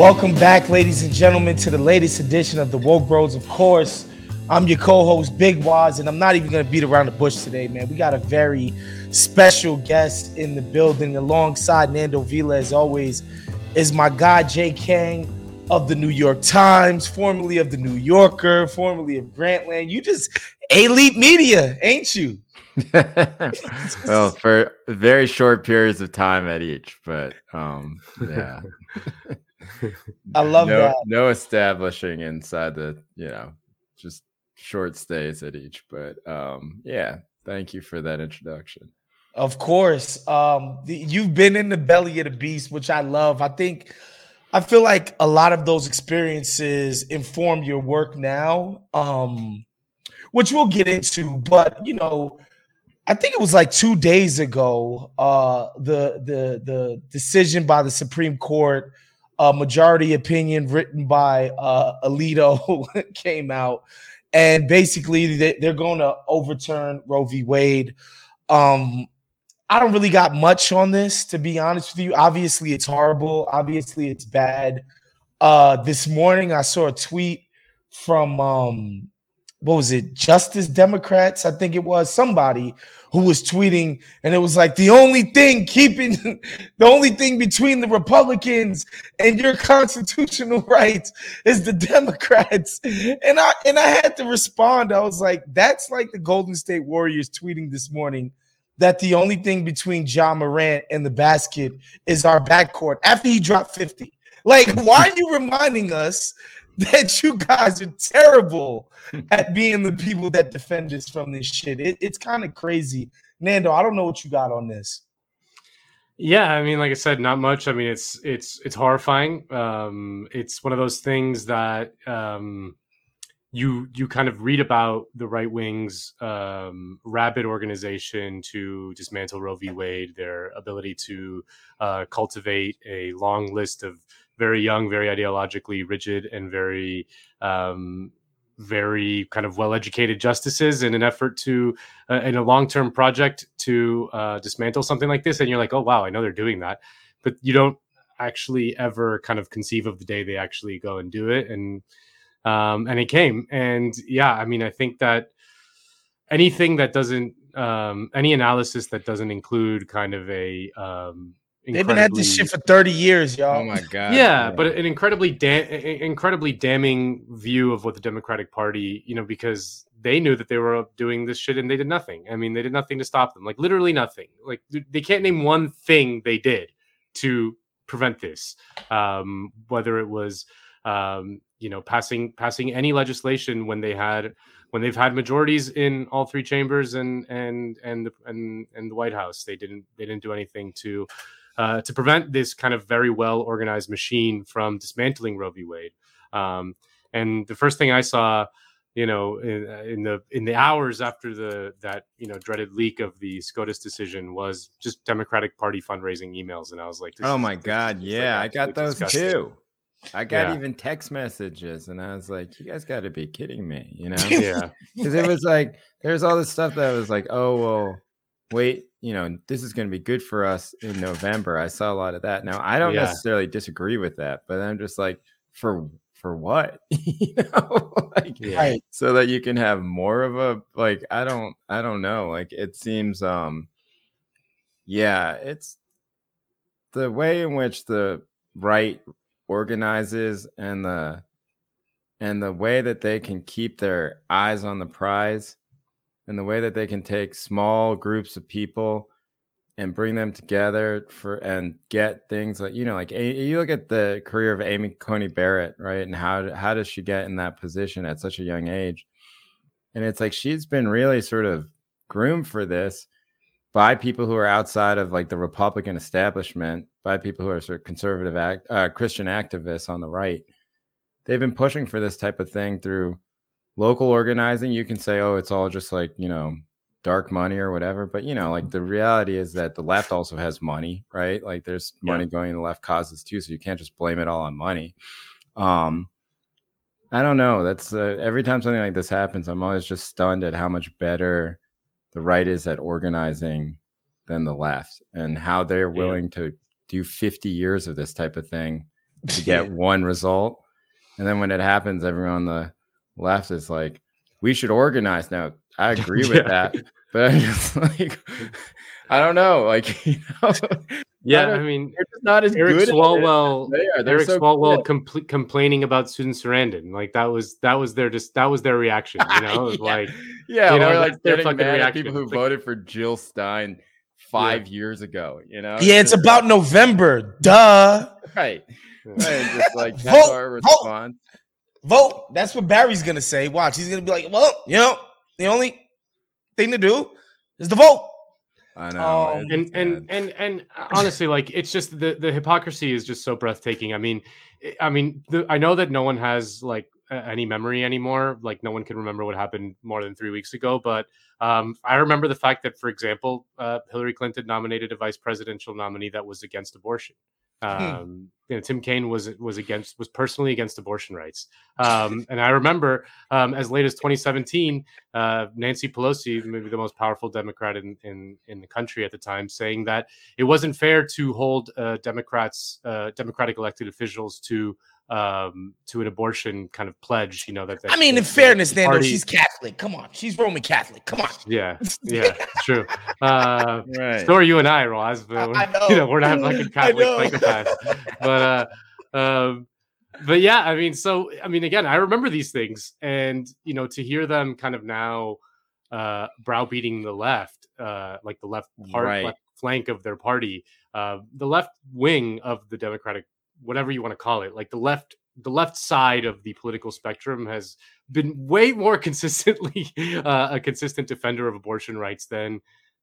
Welcome back, ladies and gentlemen, to the latest edition of the Woke Bros. Of course, I'm your co-host Big Waz, and I'm not even gonna beat around the bush today, man. We got a very special guest in the building alongside Nando Vila, as always, is my guy Jay Kang of the New York Times, formerly of the New Yorker, formerly of Grantland. You just elite media, ain't you? well, for very short periods of time at each, but um, yeah. I love no, that. No establishing inside the, you know, just short stays at each. But um, yeah, thank you for that introduction. Of course. Um, the, you've been in the belly of the beast, which I love. I think I feel like a lot of those experiences inform your work now. Um, which we'll get into, but you know, I think it was like two days ago, uh, the the the decision by the Supreme Court, uh, majority opinion written by uh, Alito came out, and basically they, they're going to overturn Roe v. Wade. Um, I don't really got much on this, to be honest with you. Obviously, it's horrible. Obviously, it's bad. Uh, this morning, I saw a tweet from um, what was it, Justice Democrats? I think it was somebody who was tweeting, and it was like the only thing keeping the only thing between the Republicans and your constitutional rights is the Democrats. And I and I had to respond. I was like, that's like the Golden State Warriors tweeting this morning that the only thing between Ja Morant and the basket is our backcourt after he dropped 50. Like, why are you reminding us that you guys are terrible at being the people that defend us from this shit. It, it's kind of crazy. Nando, I don't know what you got on this. Yeah, I mean, like I said, not much. I mean, it's it's it's horrifying. Um, it's one of those things that um, you you kind of read about the right wing's um, rabid organization to dismantle Roe v. Wade, their ability to uh, cultivate a long list of very young, very ideologically rigid, and very um, very kind of well-educated justices in an effort to uh, in a long-term project to uh, dismantle something like this and you're like oh wow i know they're doing that. But you don't actually ever kind of conceive of the day they actually go and do it and um, and it came. And yeah i mean i think that anything that doesn't um, any analysis that doesn't include kind of a um, They've been at this shit for 30 years, y'all. Oh my god. Yeah, yeah. but an incredibly da- incredibly damning view of what the Democratic Party, you know, because they knew that they were doing this shit and they did nothing. I mean, they did nothing to stop them. Like literally nothing. Like they can't name one thing they did to prevent this. Um, whether it was um, you know, passing passing any legislation when they had when they've had majorities in all three chambers and and and the, and and the White House, they didn't they didn't do anything to uh, to prevent this kind of very well organized machine from dismantling Roe v. Wade. Um, and the first thing I saw, you know, in, in, the in the hours after the that you know dreaded leak of the SCOTUS decision was just Democratic Party fundraising emails, and I was like, "Oh my god, yeah, like I got those disgusting. too." I got yeah. even text messages, and I was like, "You guys got to be kidding me!" You know? yeah, because it was like there's all this stuff that was like, "Oh well, wait, you know, this is going to be good for us in November. I saw a lot of that. Now, I don't yeah. necessarily disagree with that, but I'm just like, for for what? you know, like, yeah. so that you can have more of a like. I don't, I don't know. Like, it seems, um, yeah, it's the way in which the right organizes and the and the way that they can keep their eyes on the prize and the way that they can take small groups of people and bring them together for and get things like you know like you look at the career of Amy Coney Barrett right? And how how does she get in that position at such a young age? And it's like she's been really sort of groomed for this by people who are outside of like the Republican establishment by people who are sort of conservative act, uh, Christian activists on the right. They've been pushing for this type of thing through local organizing, you can say, oh, it's all just like, you know, dark money or whatever. But, you know, like the reality is that the left also has money, right? Like there's money yeah. going to left causes too. So you can't just blame it all on money. Um, I don't know. That's uh, every time something like this happens, I'm always just stunned at how much better the right is at organizing than the left and how they're willing yeah. to do 50 years of this type of thing to get one result. And then when it happens, everyone on the left is like, we should organize. Now, I agree with Yeah. that, but I'm just like, I don't know. Like, you know, Yeah, don't- I mean, they're just not as Eric good. Swalwell, as They are. They're Eric so Swalwell compl- complaining about Susan Sarandon. Like that was that was their just that was their reaction. You know, Yeah. like Yeah, you know, like their getting fucking mad at reaction. people who like- voted for Jill Stein five years ago. You know? Yeah, it's just- about November. Duh. right. Right, and just like Vote, that's our response. Vote. That's what Barry's gonna say. Watch. He's gonna be like, well, you know, the only thing to do is to vote. I know. Um, it's and and and and honestly like it's just the the hypocrisy is just so breathtaking i mean i- i mean the, i know that no one has like any memory anymore like no one can remember what happened more than three weeks ago but um, i remember the fact that for example uh, hillary clinton nominated a vice presidential nominee that was against abortion um, you know, Tim Kaine was was against was personally against abortion rights, um, and I remember um, as late as 2017, uh, Nancy Pelosi, maybe the most powerful Democrat in, in in the country at the time, saying that it wasn't fair to hold uh, Democrats, uh, Democratic elected officials to um, to an abortion kind of pledge. You know that. that I mean, in fairness, the Nando, party- she's Catholic. Come on, she's Roman Catholic. Come on. yeah, yeah, true. Uh, right. so are you and I, Waz. But I- I know. you know, we're not fucking I Catholic know. psychopaths. But uh, um, but yeah, I mean, so I mean, again, I remember these things, and you know, to hear them kind of now uh, browbeating the left, uh, like the left part, Right. left flank of their party, uh, the left wing of the Democratic, whatever you want to call it, like the left. The left side of the political spectrum has been way more consistently uh, a consistent defender of abortion rights than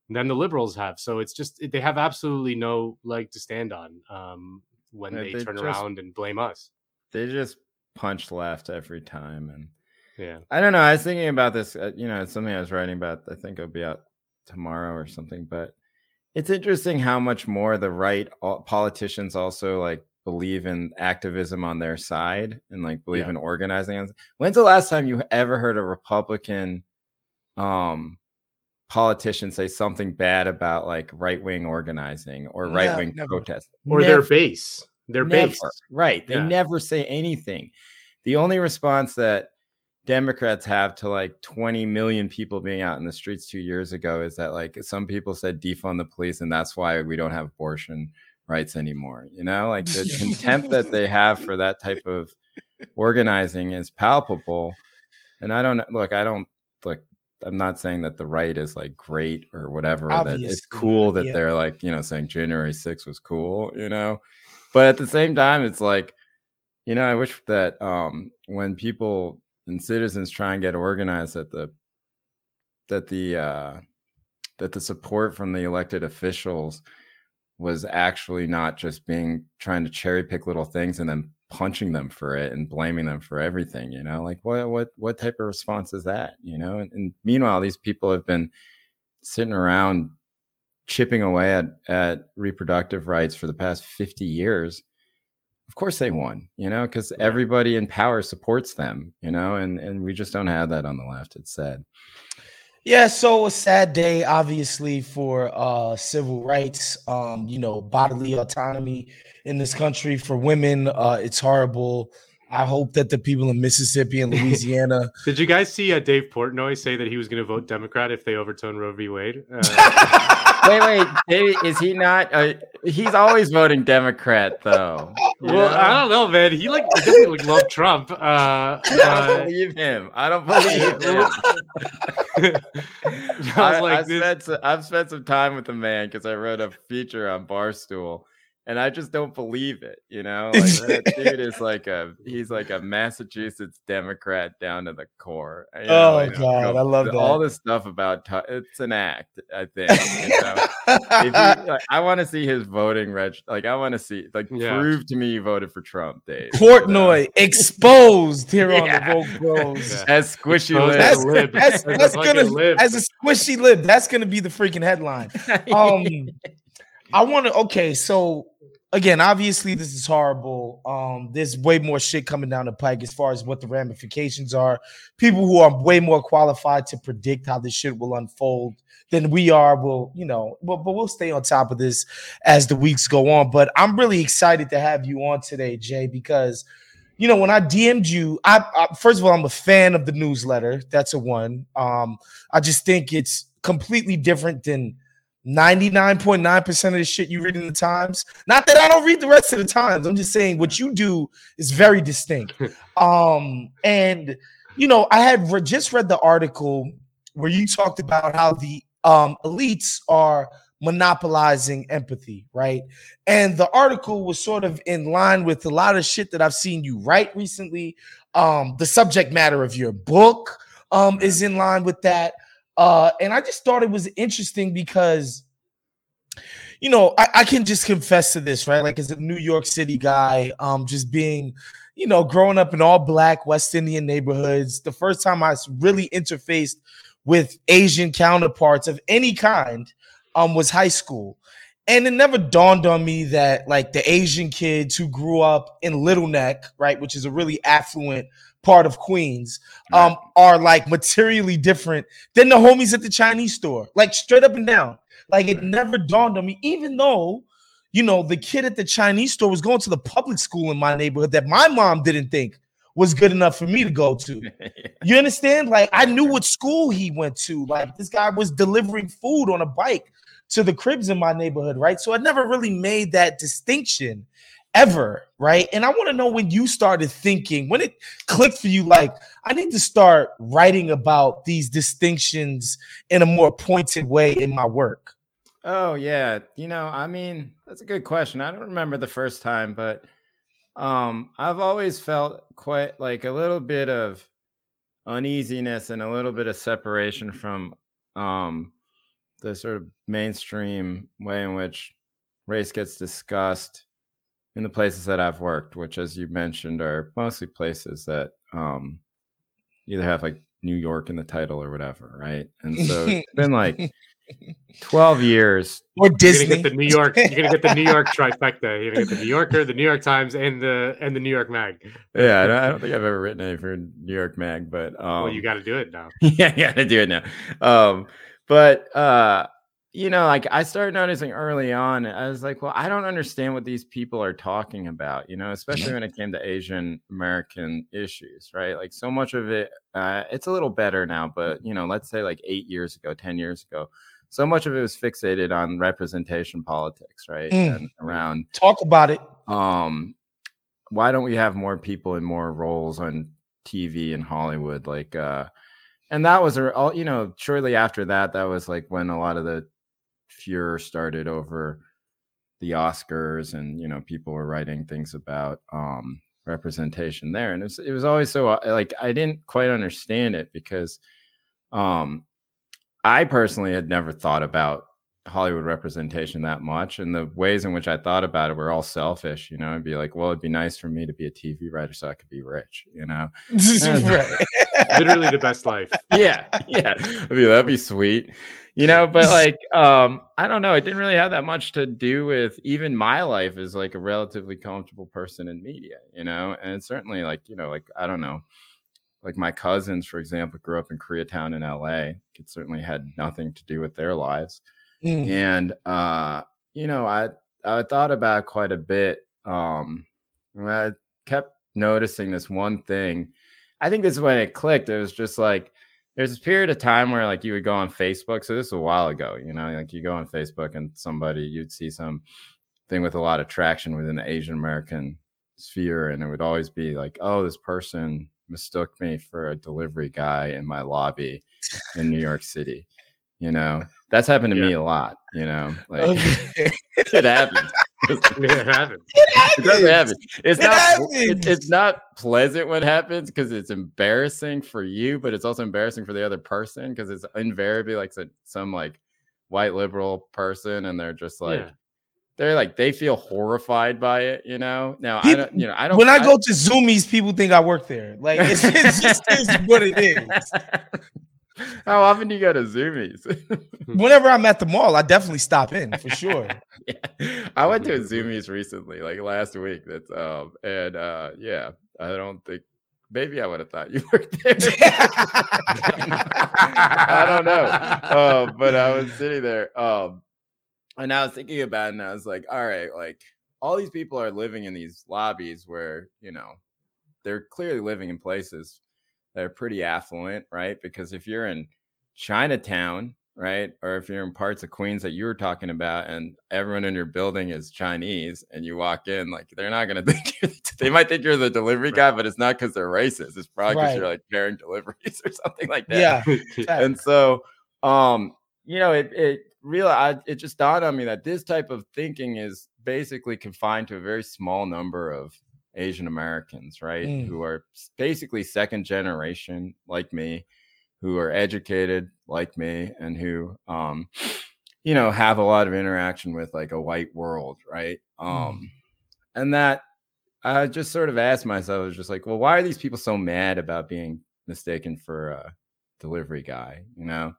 than the liberals have. So it's just they have absolutely no leg to stand on um, when Yeah, they, they turn just- around and blame us. They just punch left every time, and Yeah, I don't know. I was thinking about this. Uh, you know, it's something I was writing about. I think it'll be out tomorrow or something. But it's interesting how much more the right all, politicians also like believe in activism on their side and like believe Yeah. in organizing. When's the last time you ever heard a Republican um politician say something bad about like right wing organizing or right wing never. protest? or their base, their Never. base. Right. They Yeah. never say anything. The only response that Democrats have to like 20 million people being out in the streets two years ago is that like some people said defund the police and that's why we don't have abortion rights anymore. You know, like the contempt that they have for that type of organizing is palpable. And I don't look, I don't look, I'm not saying that the right is like great or whatever. That it's cool that yeah. they're like, you know, saying January 6th was cool, you know. But at the same time, it's like, you know, I wish that um when people and citizens try and get organized that the that the uh that the support from the elected officials was actually not just being trying to cherry pick little things and then punching them for it and blaming them for everything you know like what what what type of response is that? You know and, and meanwhile these people have been sitting around chipping away at at reproductive rights for the past 50 years. Of course they won you know because everybody in power supports them you know and and we just don't have that on the left it's sad Yeah, so a sad day, obviously, for uh civil rights, um, you know, bodily autonomy in this country for women. Uh, it's horrible. I hope that the people in Mississippi and Louisiana. Did you guys see uh, Dave Portnoy say that he was going to vote Democrat if they overturn Roe v. Wade? Uh, wait wait David, is he not uh, he's always voting democrat though well, know? I don't know, man. He like definitely like, loved Trump. Uh, I don't but- believe him. I don't believe him. I I, was like, this- spent, I've spent some time with the man because I wrote a feature on Barstool, and I just don't believe it. You know, like that dude is like a he's like a Massachusetts Democrat down to the core. You know, Oh, like, God, I love all that. this stuff about tu- it's an act. I think. You know? if he, like, I want to see his voting reg. Like I want to see like Yeah. prove to me you voted for Trump, Dave. you know? Portnoy exposed here on the Woke Bros. Yeah. As squishy Exposed lips. That's, that's, that's gonna lib. as a squishy lip. That's gonna be the freaking headline. Um, I want to. Okay, so again, obviously this is horrible. Um, there's way more shit coming down the pike as far as what the ramifications are. People who are way more qualified to predict how this shit will unfold than we are will, you know, but, but we'll stay on top of this as the weeks go on. But I'm really excited to have you on today, Jay, because you know, when I DM'd you, I, I, first of all, I'm a fan of the newsletter. That's a one. Um, I just think it's completely different than 99.9% of the shit you read in the Times. Not that I don't read the rest of the Times. I'm just saying what you do is very distinct. um, and you know, I had re- just read the article where you talked about how the um elites are monopolizing empathy, right? And the article was sort of in line with a lot of shit that I've seen you write recently. Um, the subject matter of your book um is in line with that. Uh, and I just thought it was interesting because, you know, I, I, can just confess to this, right? Like as a New York City guy, um, just being, you know, growing up in all black West Indian neighborhoods, the first time I really interfaced with Asian counterparts of any kind um, was high school. And it never dawned on me that like the Asian kids who grew up in Little Neck, right, which is a really affluent part of Queens um, right. are like materially different than the homies at the Chinese store, like straight up and down. Like it never dawned on me, even though you know the kid at the Chinese store was going to the public school in my neighborhood that my mom didn't think was good enough for me to go to. You understand? Like I knew what school he went to. Like this guy was delivering food on a bike to the cribs in my neighborhood, right? So I never really made that distinction ever, right? And I want to know when you started thinking, when it clicked for you, like, I need to start writing about these distinctions in a more pointed way in my work. Oh, yeah. You know, I mean, that's a good question. I don't remember the first time, but um, I've always felt quite like a little bit of uneasiness and a little bit of separation from um, the sort of mainstream way in which race gets discussed in the places that I've worked, which, as you mentioned, are mostly places that um, either have like New York in the title or whatever, right? And so it's been like 12 years. Or Disney. You're gonna get the New York, you're gonna get the New York trifecta. You're gonna get the New Yorker, the New York Times, and the and the New York Mag. Yeah, I don't, I don't think I've ever written any for New York Mag, but um, well, you got to do it now. yeah, you got to do it now. Um, but uh, you know, like I started noticing early on, I was like, well, I don't understand what these people are talking about, you know, especially when it came to Asian American issues, right? Like so much of it, uh, it's a little better now, but, you know, let's say like eight years ago, 10 years ago, so much of it was fixated on representation politics, right? Mm. And around talk about it. Um, why don't we have more people in more roles on TV in Hollywood? Like, uh, and that was all you know shortly after that that was like when a lot of the furor started over the Oscars, and you know people were writing things about um, representation there, and it was, it was always so uh, like I didn't quite understand it because um, I personally had never thought about Hollywood representation that much, and the ways in which I thought about it were all selfish. You know, I'd be like, well, it'd be nice for me to be a TV writer so I could be rich. You know, literally the best life. Yeah, yeah, I mean, that'd be sweet you know but like um i don't know it didn't really have that much to do with even my life as like a relatively comfortable person in media you know? And certainly like you know like i don't know like my cousins for example grew up in koreatown in la it certainly had nothing to do with their lives. Mm. and uh you know i i thought about quite a bit um i kept noticing this one thing. I think this is when it clicked it was just like there's this period of time where like you would go on Facebook. So this is a while ago, you know, like you go on Facebook and somebody you'd see some thing with a lot of traction within the Asian American sphere, and it would always be like, oh, this person mistook me for a delivery guy in my lobby in New York City. You know, that's happened to yeah. me a lot. You know, like it happens. It happens. It happens. It happen. It's it not. It, it's not pleasant what happens because it's embarrassing for you, but it's also embarrassing for the other person because it's invariably like some, like white liberal person, and they're just like. Yeah they're like they feel horrified by it, you know. Now people, I don't, you know, I don't. When I, I go to Zumiez, people think I work there. Like it's, it's just it's what it is. How often do you go to Zumiez? Whenever I'm at the mall, I definitely stop in for sure. yeah. I went to a Zumiez recently, like last week. That's um and uh yeah, I don't think maybe I would have thought you worked there. I don't know. Uh, but I was sitting there. Um and I was thinking about it and I was like, all right, like all these people are living in these lobbies where, you know, they're clearly living in places that are pretty affluent, right? Because if you're in Chinatown, right, or if you're in parts of Queens that you were talking about, and everyone in your building is Chinese, and you walk in, like they're not gonna think you're, they might think you're the delivery guy, but it's not because they're racist. It's probably because right. you're like carrying deliveries or something like that. Yeah, and so, um, you know, it it real it just dawned on me that this type of thinking is basically confined to a very small number of Asian Americans, right? Mm. Who are basically second generation like me, who are educated like me, and who, um, you know, have a lot of interaction with like a white world, right? Um, mm. And that I just sort of asked myself, I was just like, well, why are these people so mad about being mistaken for a delivery guy? You know,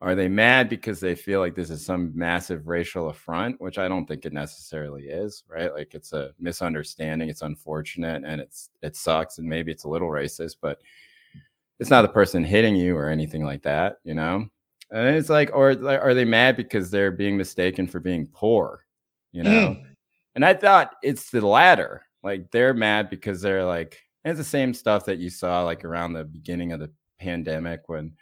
are they mad because they feel like this is some massive racial affront, which I don't think it necessarily is, right? Like it's a misunderstanding, it's unfortunate and it's it sucks and maybe it's a little racist, but it's not the person hitting you or anything like that, you know? And it's like or are they mad because they're being mistaken for being poor, you know? Mm. And I thought it's the latter. Like they're mad because they're like it's the same stuff that you saw like around the beginning of the pandemic when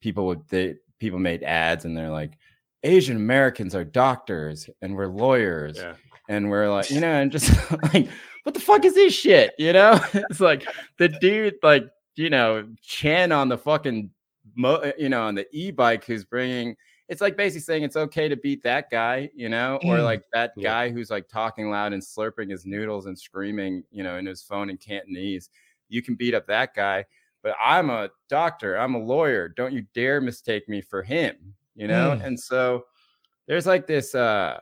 people would they people made ads and they're like, Asian Americans are doctors and we're lawyers. Yeah. And we're like, you know, and just like, what the fuck is this shit? You know, it's like the dude, like, you know, Chen on the fucking, mo- you know, on the e bike who's bringing, it's like basically saying it's okay to beat that guy, you know, or mm. like that yeah. guy who's like talking loud and slurping his noodles and screaming, you know, in his phone in Cantonese. You can beat up that guy but I'm a doctor, I'm a lawyer. Don't you dare mistake me for him, you know? Mm. And so there's like this uh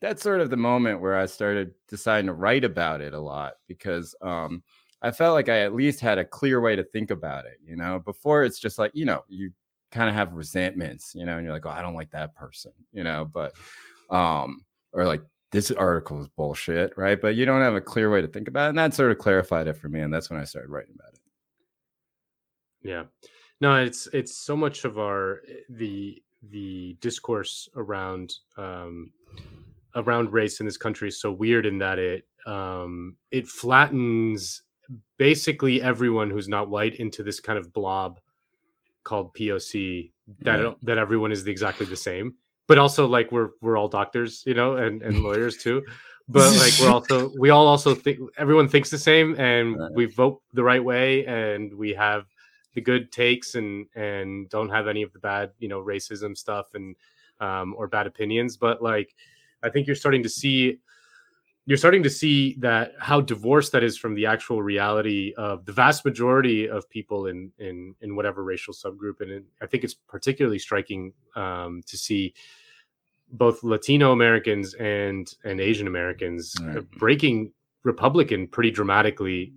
that's sort of the moment where I started deciding to write about it a lot because um I felt like I at least had a clear way to think about it, you know. Before it's just like, you know, you kind of have resentments, you know, and you're like, oh, I don't like that person, you know, but um, or like this article is bullshit, right? But you don't have a clear way to think about it. And that sort of clarified it for me. And that's when I started writing about it. Yeah. No, it's it's so much of our eh, the the discourse around um around race in this country is so weird in that it um it flattens basically everyone who's not white into this kind of blob called POC that yeah. that everyone is exactly the same. But also like we're we're all doctors, you know, and, and lawyers too. But like we're also we all also think everyone thinks the same and we vote the right way and we have the good takes and and don't have any of the bad you know racism stuff and um, or bad opinions but like i think you're starting to see you're starting to see that how divorced that is from the actual reality of the vast majority of people in in in whatever racial subgroup and i think it's particularly striking um, to see both latino americans and and asian americans right. breaking republican pretty dramatically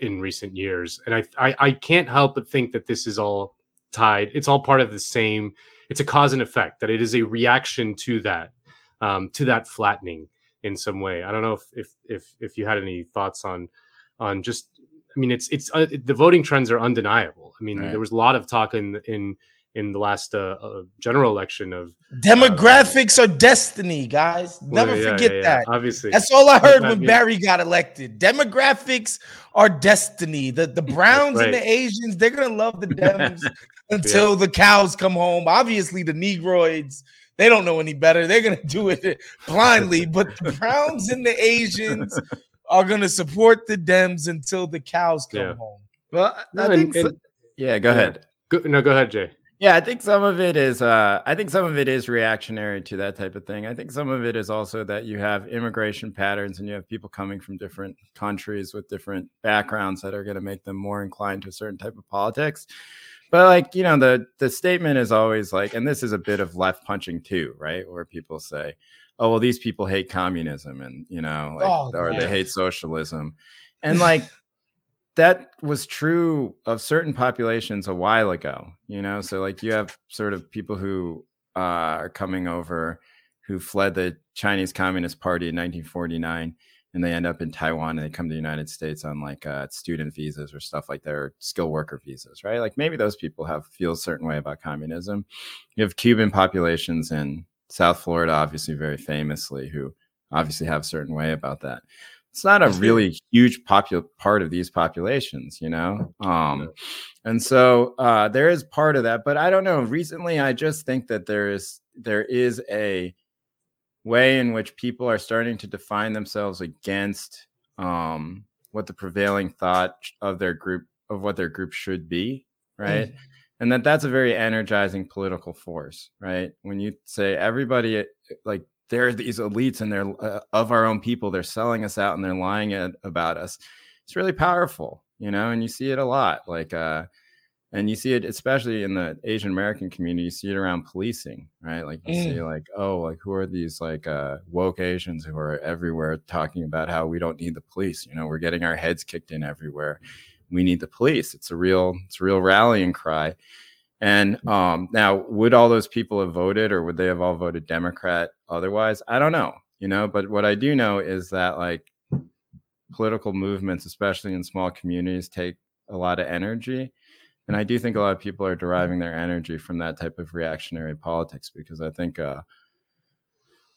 in recent years, and I, I I can't help but think that this is all tied. It's all part of the same. It's a cause and effect. That it is a reaction to that, um, to that flattening in some way. I don't know if if if if you had any thoughts on on just. I mean, it's it's uh, the voting trends are undeniable. I mean, right. there was a lot of talk in in in the last uh, uh, general election of demographics uh, are destiny, guys. Never yeah, forget yeah, yeah. that. Obviously, that's all I heard when Barry got elected. Demographics are destiny. The the Browns right. and the Asians, they're gonna love the Dems until the cows come home. Obviously, the Negroids. They don't know any better. They're gonna do it blindly. but the Browns and the Asians are gonna support the Dems until the cows come home. Well, I no, think. And, so, yeah, go ahead. Go, no, go ahead, Jay. Yeah, I think some of it is uh I think some of it is reactionary to that type of thing. I think some of it is also that you have immigration patterns and you have people coming from different countries with different backgrounds that are going to make them more inclined to a certain type of politics. But like, you know, the the statement is always like and this is a bit of left punching too, right? Where people say, "Oh, well these people hate communism and, you know, like, oh, or they hate socialism." And like that was true of certain populations a while ago, you know. So like you have sort of people who uh, are coming over who fled the Chinese Communist Party in 1949 and they end up in Taiwan and they come to the United States on like uh, student visas or stuff like their skill worker visas, right? Like maybe those people have feel a certain way about communism. You have Cuban populations in South Florida, obviously very famously, who obviously have a certain way about that. It's not a really huge popular part of these populations, you know. Um, and so uh, there is part of that, but I don't know. Recently, I just think that there is there is a way in which people are starting to define themselves against um, what the prevailing thought of their group of what their group should be, right? Mm. And that that's a very energizing political force, right? When you say everybody like there are these elites and they're uh, of our own people, they're selling us out and they're lying about us. It's really powerful, you know, and you see it a lot. Like uh, and you see it especially in the asian american community you see it around policing right like you mm. see like oh like who are these like uh woke asians who are everywhere talking about how we don't need the police you know we're getting our heads kicked in everywhere we need the police it's a real it's a real rallying cry and um now would all those people have voted or would they have all voted democrat otherwise? I don't know you know but what i do know is that like political movements especially in small communities take a lot of energy. And I do think a lot of people are deriving their energy from that type of reactionary politics because I think uh,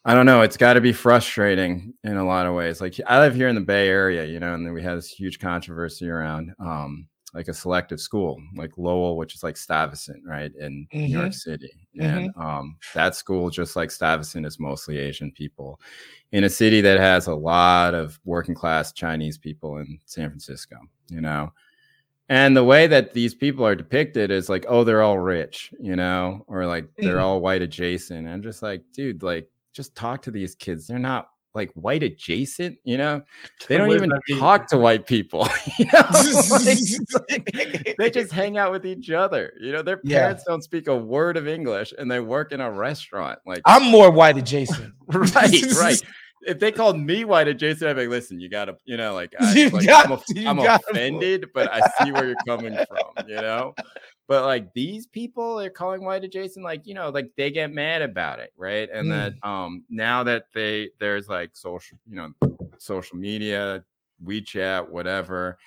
I don't know, it's got to be frustrating in a lot of ways. Like I live here in the Bay Area, you know, and then we had this huge controversy around um, like a selective school, like Lowell, which is like Stuyvesant, right, in mm-hmm. New York mm-hmm. City. And mm-hmm. um, that school, just like Stuyvesant, is mostly Asian people in a city that has a lot of working class Chinese people in San Francisco, you know. And the way that these people are depicted is like, oh, they're all rich, you know, or like they're mm. all white adjacent. I'm just like, dude, like, just talk to these kids. They're not like white adjacent, you know. They don't even talk to white people. You know? like, they just hang out with each other. You know, their parents yeah. don't speak a word of English, and they work in a restaurant. Like I'm more white adjacent. right, right if they called me white adjacent, I'd be like, listen, you gotta, you know, like, I, like got, I'm, I'm offended, but I see where you're coming from, you know. But like these people are calling white adjacent, like you know, like they get mad about it, right? And mm. that um now that they there's like social, you know, social media, WeChat, whatever,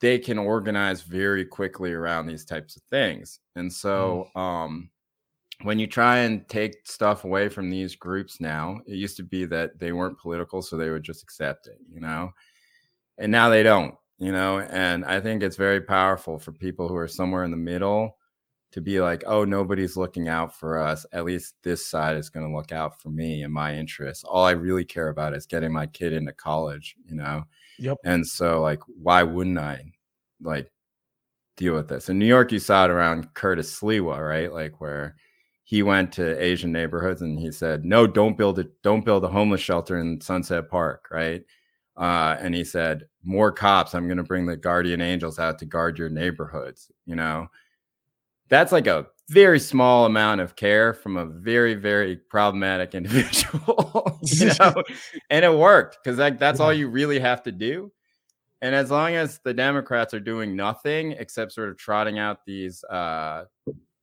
they can organize very quickly around these types of things. And so mm. um when you try and take stuff away from these groups now, it used to be that they weren't political, so they would just accept it, you know, and now they don't, you know. And I think it's very powerful for people who are somewhere in the middle to be like, oh, nobody's looking out for us. At least this side is going to look out for me and my interests. All I really care about is getting my kid into college, you know. Yep. And so, like, why wouldn't I, like, deal with this? In New York, you saw it around Curtis Sliwa, right? Like, where he went to Asian neighborhoods and he said, "No, don't build it. Don't build a homeless shelter in Sunset Park." Right? Uh, and he said, "More cops. I'm going to bring the guardian angels out to guard your neighborhoods." You know, that's like a very small amount of care from a very very problematic individual. you know, and it worked because like that's all you really have to do. And as long as the Democrats are doing nothing except sort of trotting out these uh,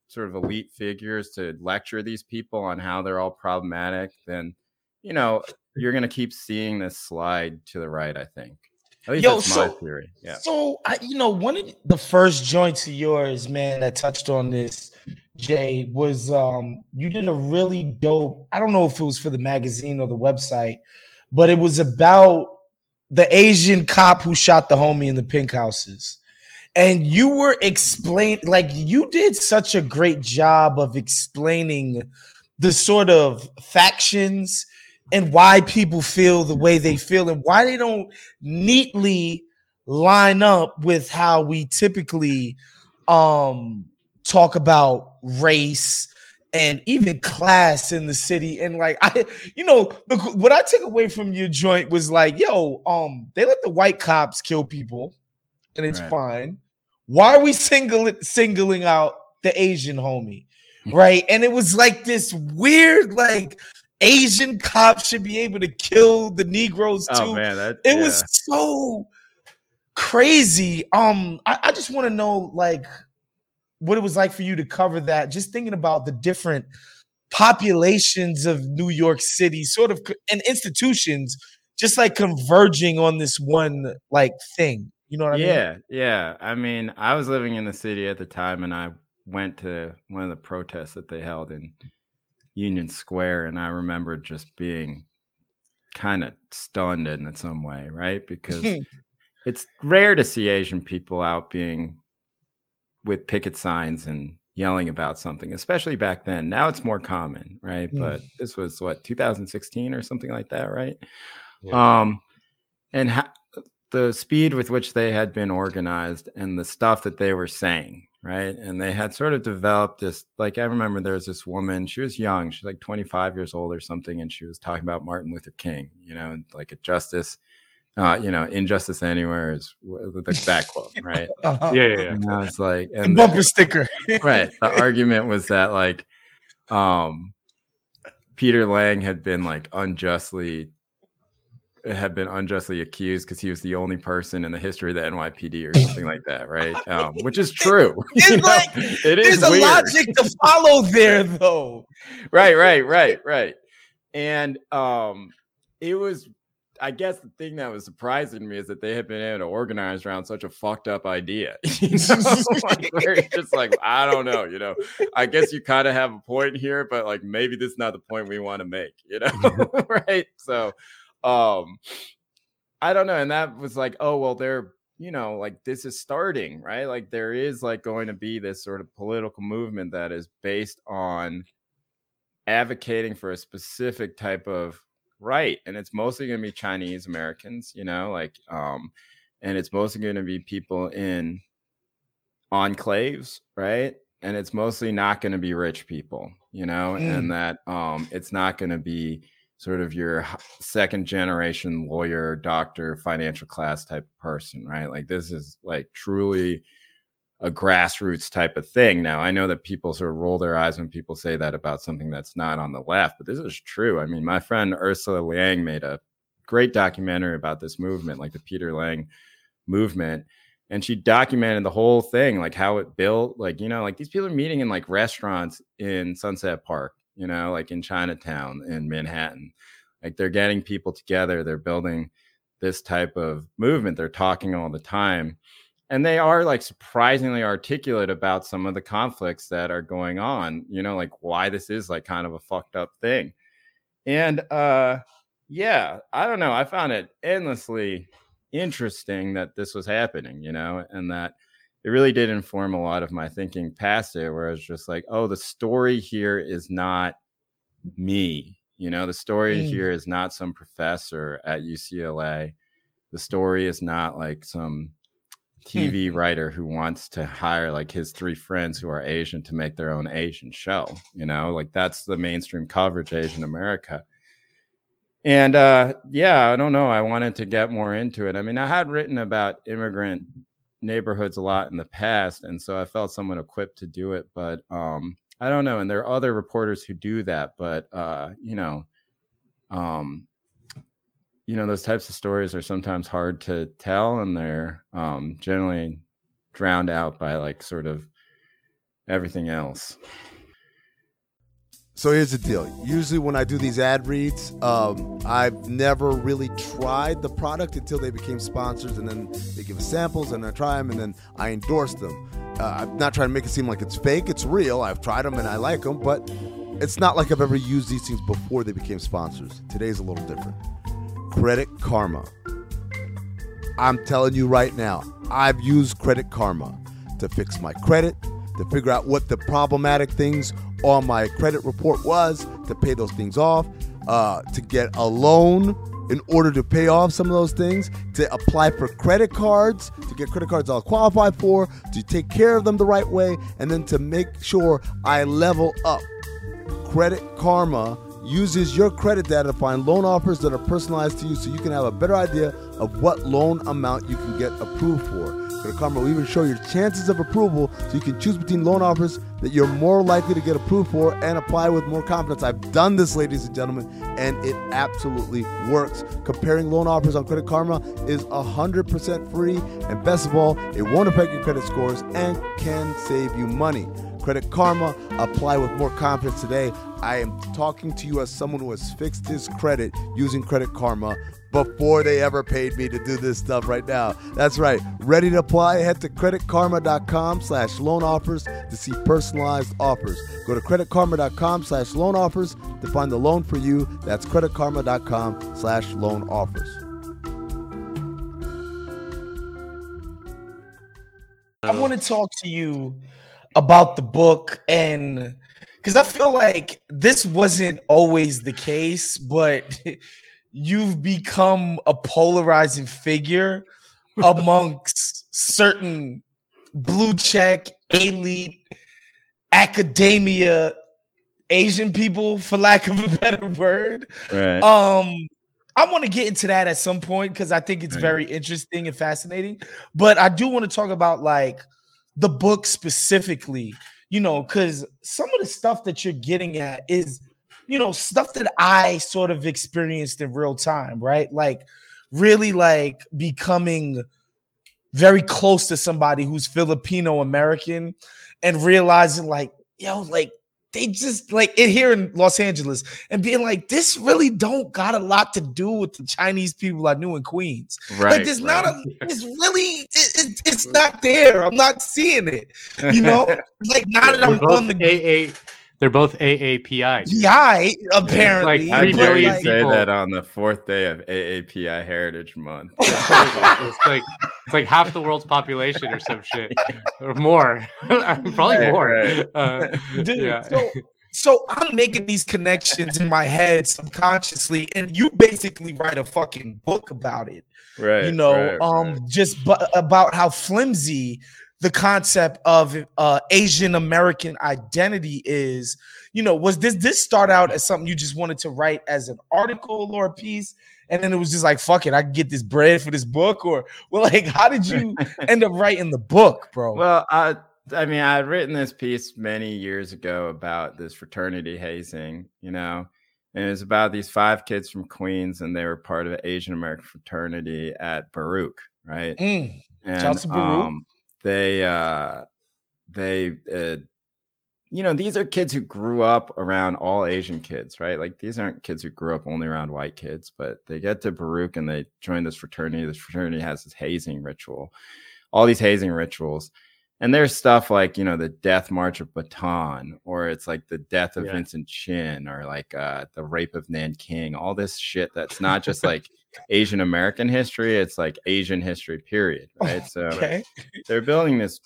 sort of elite figures to lecture these people on how they're all problematic, then you know you're going to keep seeing this slide to the right. I think. At least Yo, that's so, my theory. Yeah. So I, you know, one of the first joints of yours, man, that touched on this, Jay, was um you did a really dope. I don't know if it was for the magazine or the website, but it was about the Asian cop who shot the homie in the pink houses and you were explain like you did such a great job of explaining the sort of factions and why people feel the way they feel and why they don't neatly line up with how we typically um talk about race and even class in the city and like i you know the, what i took away from your joint was like yo um they let the white cops kill people and it's right. fine why are we singling singling out the Asian homie? Right. And it was like this weird, like Asian cops should be able to kill the Negroes oh, too. Oh, man, that, it yeah. was so crazy. Um, I, I just want to know like what it was like for you to cover that. Just thinking about the different populations of New York City, sort of, and institutions, just like converging on this one like thing. You know what I yeah, mean? Yeah, yeah. I mean, I was living in the city at the time, and I went to one of the protests that they held in Union Square, and I remember just being kind of stunned in some way, right? Because it's rare to see Asian people out being with picket signs and yelling about something, especially back then. Now it's more common, right? Mm. But this was what 2016 or something like that, right? Yeah. Um, and ha- the speed with which they had been organized and the stuff that they were saying, right? And they had sort of developed this. Like I remember there was this woman. She was young. She's like 25 years old or something, and she was talking about Martin Luther King, you know, like a justice uh, you know, injustice anywhere is the that quote, right? Uh-huh. Yeah, yeah, yeah. And I was like, and bumper the, sticker, right? The argument was that like, um, Peter Liang had been like unjustly had been unjustly accused because he was the only person in the history of the NYPD or something like that, right? Um, which is true. It's like it is there's a logic to follow there, though. Right, right, right, right. And um, it was I guess the thing that was surprising to me is that they had been able to organize around such a fucked up idea. You know, like, just like I don't know, you know. I guess you kind of have a point here, but like maybe this is not the point we want to make, you know, right? So, um, I don't know, and that was like, oh well, they're you know, like this is starting, right? Like there is like going to be this sort of political movement that is based on advocating for a specific type of right and it's mostly going to be chinese americans you know like um and it's mostly going to be people in enclaves right and it's mostly not going to be rich people you know mm. and that um it's not going to be sort of your second generation lawyer doctor financial class type of person right like this is like truly a grassroots type of thing. Now, I know that people sort of roll their eyes when people say that about something that's not on the left, but this is true. I mean, my friend Ursula Liang made a great documentary about this movement, like the Peter Liang movement. And she documented the whole thing, like how it built, like, you know, like these people are meeting in like restaurants in Sunset Park, you know, like in Chinatown in Manhattan. Like they're getting people together, they're building this type of movement, they're talking all the time and they are like surprisingly articulate about some of the conflicts that are going on you know like why this is like kind of a fucked up thing and uh yeah i don't know i found it endlessly interesting that this was happening you know and that it really did inform a lot of my thinking past it where i was just like oh the story here is not me you know the story mm. here is not some professor at ucla the story is not like some Hmm. TV writer who wants to hire like his three friends who are Asian to make their own Asian show. You know, like that's the mainstream coverage Asian America. And uh, yeah, I don't know. I wanted to get more into it. I mean, I had written about immigrant neighborhoods a lot in the past, and so I felt somewhat equipped to do it. But um, I don't know. And there are other reporters who do that, but uh, you know, um, you know those types of stories are sometimes hard to tell and they're um, generally drowned out by like sort of everything else so here's the deal. Usually when i do these ad reads um, i've never really tried the product until they became sponsors and then they give us samples and i try them and then i endorse them. Uh, i'm not trying to make it seem like it's fake it's real. I've tried them and i like them but it's not like i've ever used these things before they became sponsors. Today's a little different. Credit Karma. I'm telling you right now, I've used Credit Karma to fix my credit, to figure out what the problematic things on my credit report was, to pay those things off, uh, to get a loan in order to pay off some of those things, to apply for credit cards, to get credit cards I'll qualify for, to take care of them the right way, and then to make sure I level up. Credit Karma uses your credit data to find loan offers that are personalized to you so you can have a better idea of what loan amount you can get approved for. Credit Karma will even show your chances of approval so you can choose between loan offers that you're more likely to get approved for and apply with more confidence. I've done this, ladies and gentlemen, and it absolutely works. Comparing loan offers on Credit Karma is 100% free, and best of all, it won't affect your credit scores and can save you money. Credit Karma, apply with more confidence today. I am talking to you as someone who has fixed his credit using Credit Karma before they ever paid me to do this stuff right now. That's right. Ready to apply? Head to creditkarma.com slash loan offers to see personalized offers. Go to creditkarma.com slash loan offers to find the loan for you. That's creditkarma.com slash loan offers. I want to talk to you about the book and because I feel like this wasn't always the case, but you've become a polarizing figure amongst certain blue check elite academia asian people for lack of a better word Right. um i want to get into that at some point because i think it's Right. very interesting and fascinating but i do want to talk about like the book specifically you know because some of the stuff that you're getting at is you know stuff that i sort of experienced in real time right like really like becoming very close to somebody who's filipino american and realizing like yo like they just like it here in los angeles and being like this really don't got a lot to do with the chinese people i knew in queens right. like there's not a it's really it, it- it's not there i'm not seeing it you know like now that i'm on the AA. They're both AAPI. GI, apparently. How Three but, dare you like, say people- that on the fourth day of AAPI Heritage Month? it's like it's like half the world's population or some shit or more probably Right, more right. Uh, Dude, yeah. so so I'm making these connections in my head subconsciously, and you basically write a fucking book about it. Right. you know, right, um, right. just bu- about how flimsy the concept of uh, Asian American identity is. You know, was this this start out as something you just wanted to write as an article or a piece, and then it was just like, fuck it, I can get this bread for this book, or well, like, how did you end up writing the book, bro? Well, I I mean, I had written this piece many years ago about this fraternity hazing, you know, and it was about these five kids from Queens, and they were part of an Asian American fraternity at Baruch, right? Mm, And Baruch. um, they uh, they uh, you know these are kids who grew up around all Asian kids, right? Like these aren't kids who grew up only around white kids, but they get to Baruch and they join this fraternity. This fraternity has this hazing ritual, all these hazing rituals. And there's stuff like, you know, the death march of Bataan, or it's like the death of Yeah. Vincent Chin, or like uh, the rape of Nanking, all this shit that's not just like Asian American history, it's like Asian history, period. Right. So okay. they're building this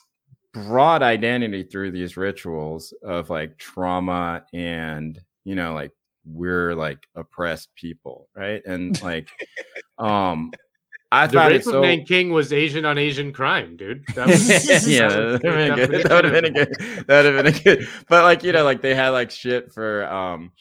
broad identity through these rituals of like trauma and you know like we're like oppressed people right and like um i the found rape it of so Nanking was Asian on Asian crime, dude. That was, yeah, that that would have been good. That would have been a good. That would have been a good. But like you know, like they had like shit for um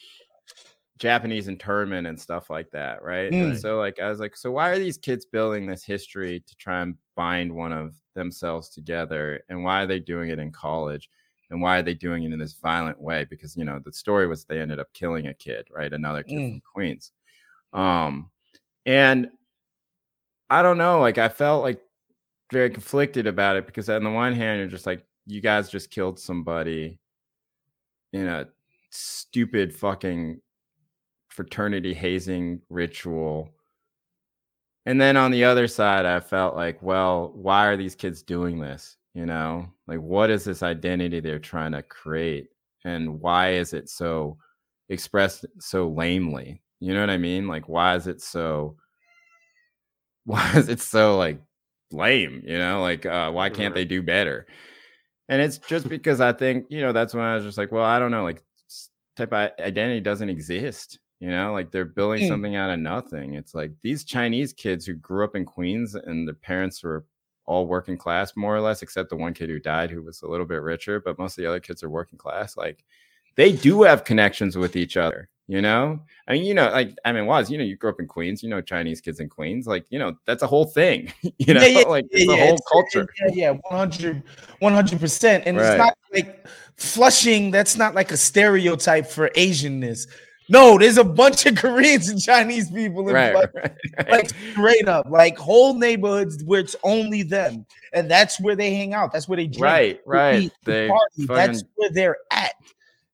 Japanese internment and stuff like that, right? And Mm. so like I was like, so why are these kids building this history to try and bind one of themselves together, and why are they doing it in college? And why are they doing it in this violent way? Because you know the story was they ended up killing a kid, right? Another kid Mm. from Queens. Um, and I don't know, like I felt like very conflicted about it because on the one hand you're just like you guys just killed somebody in a stupid fucking fraternity hazing ritual. And then on the other side i felt like well why are these kids doing this you know? Like what is this identity they're trying to create? And why is it so expressed so lamely? You know what i mean? Like why is it so why is it so like lame you know like uh why can't they do better? And it's just because i think you know that's when i was just like well i don't know like type of identity doesn't exist you know like they're building Mm. something out of nothing. It's like these chinese kids who grew up in queens and their parents were all working class more or less except the one kid who died who was a little bit richer but most of the other kids are working class like they do have connections with each other You know, I mean, you know, like I mean, was you know, you grew up in Queens, you know, Chinese kids in Queens, like you know, that's a whole thing. You know, Yeah, yeah, like yeah, yeah, whole it's- culture. Yeah, yeah, 100 percent. And Right. it's not like Flushing. That's not like a stereotype for Asianness. No, there's a bunch of Koreans and Chinese people in Right, Flushing. right, like straight up, like whole neighborhoods where it's only them, and that's where they hang out. That's where they drink, right, right. eat, They party. That's where they're at.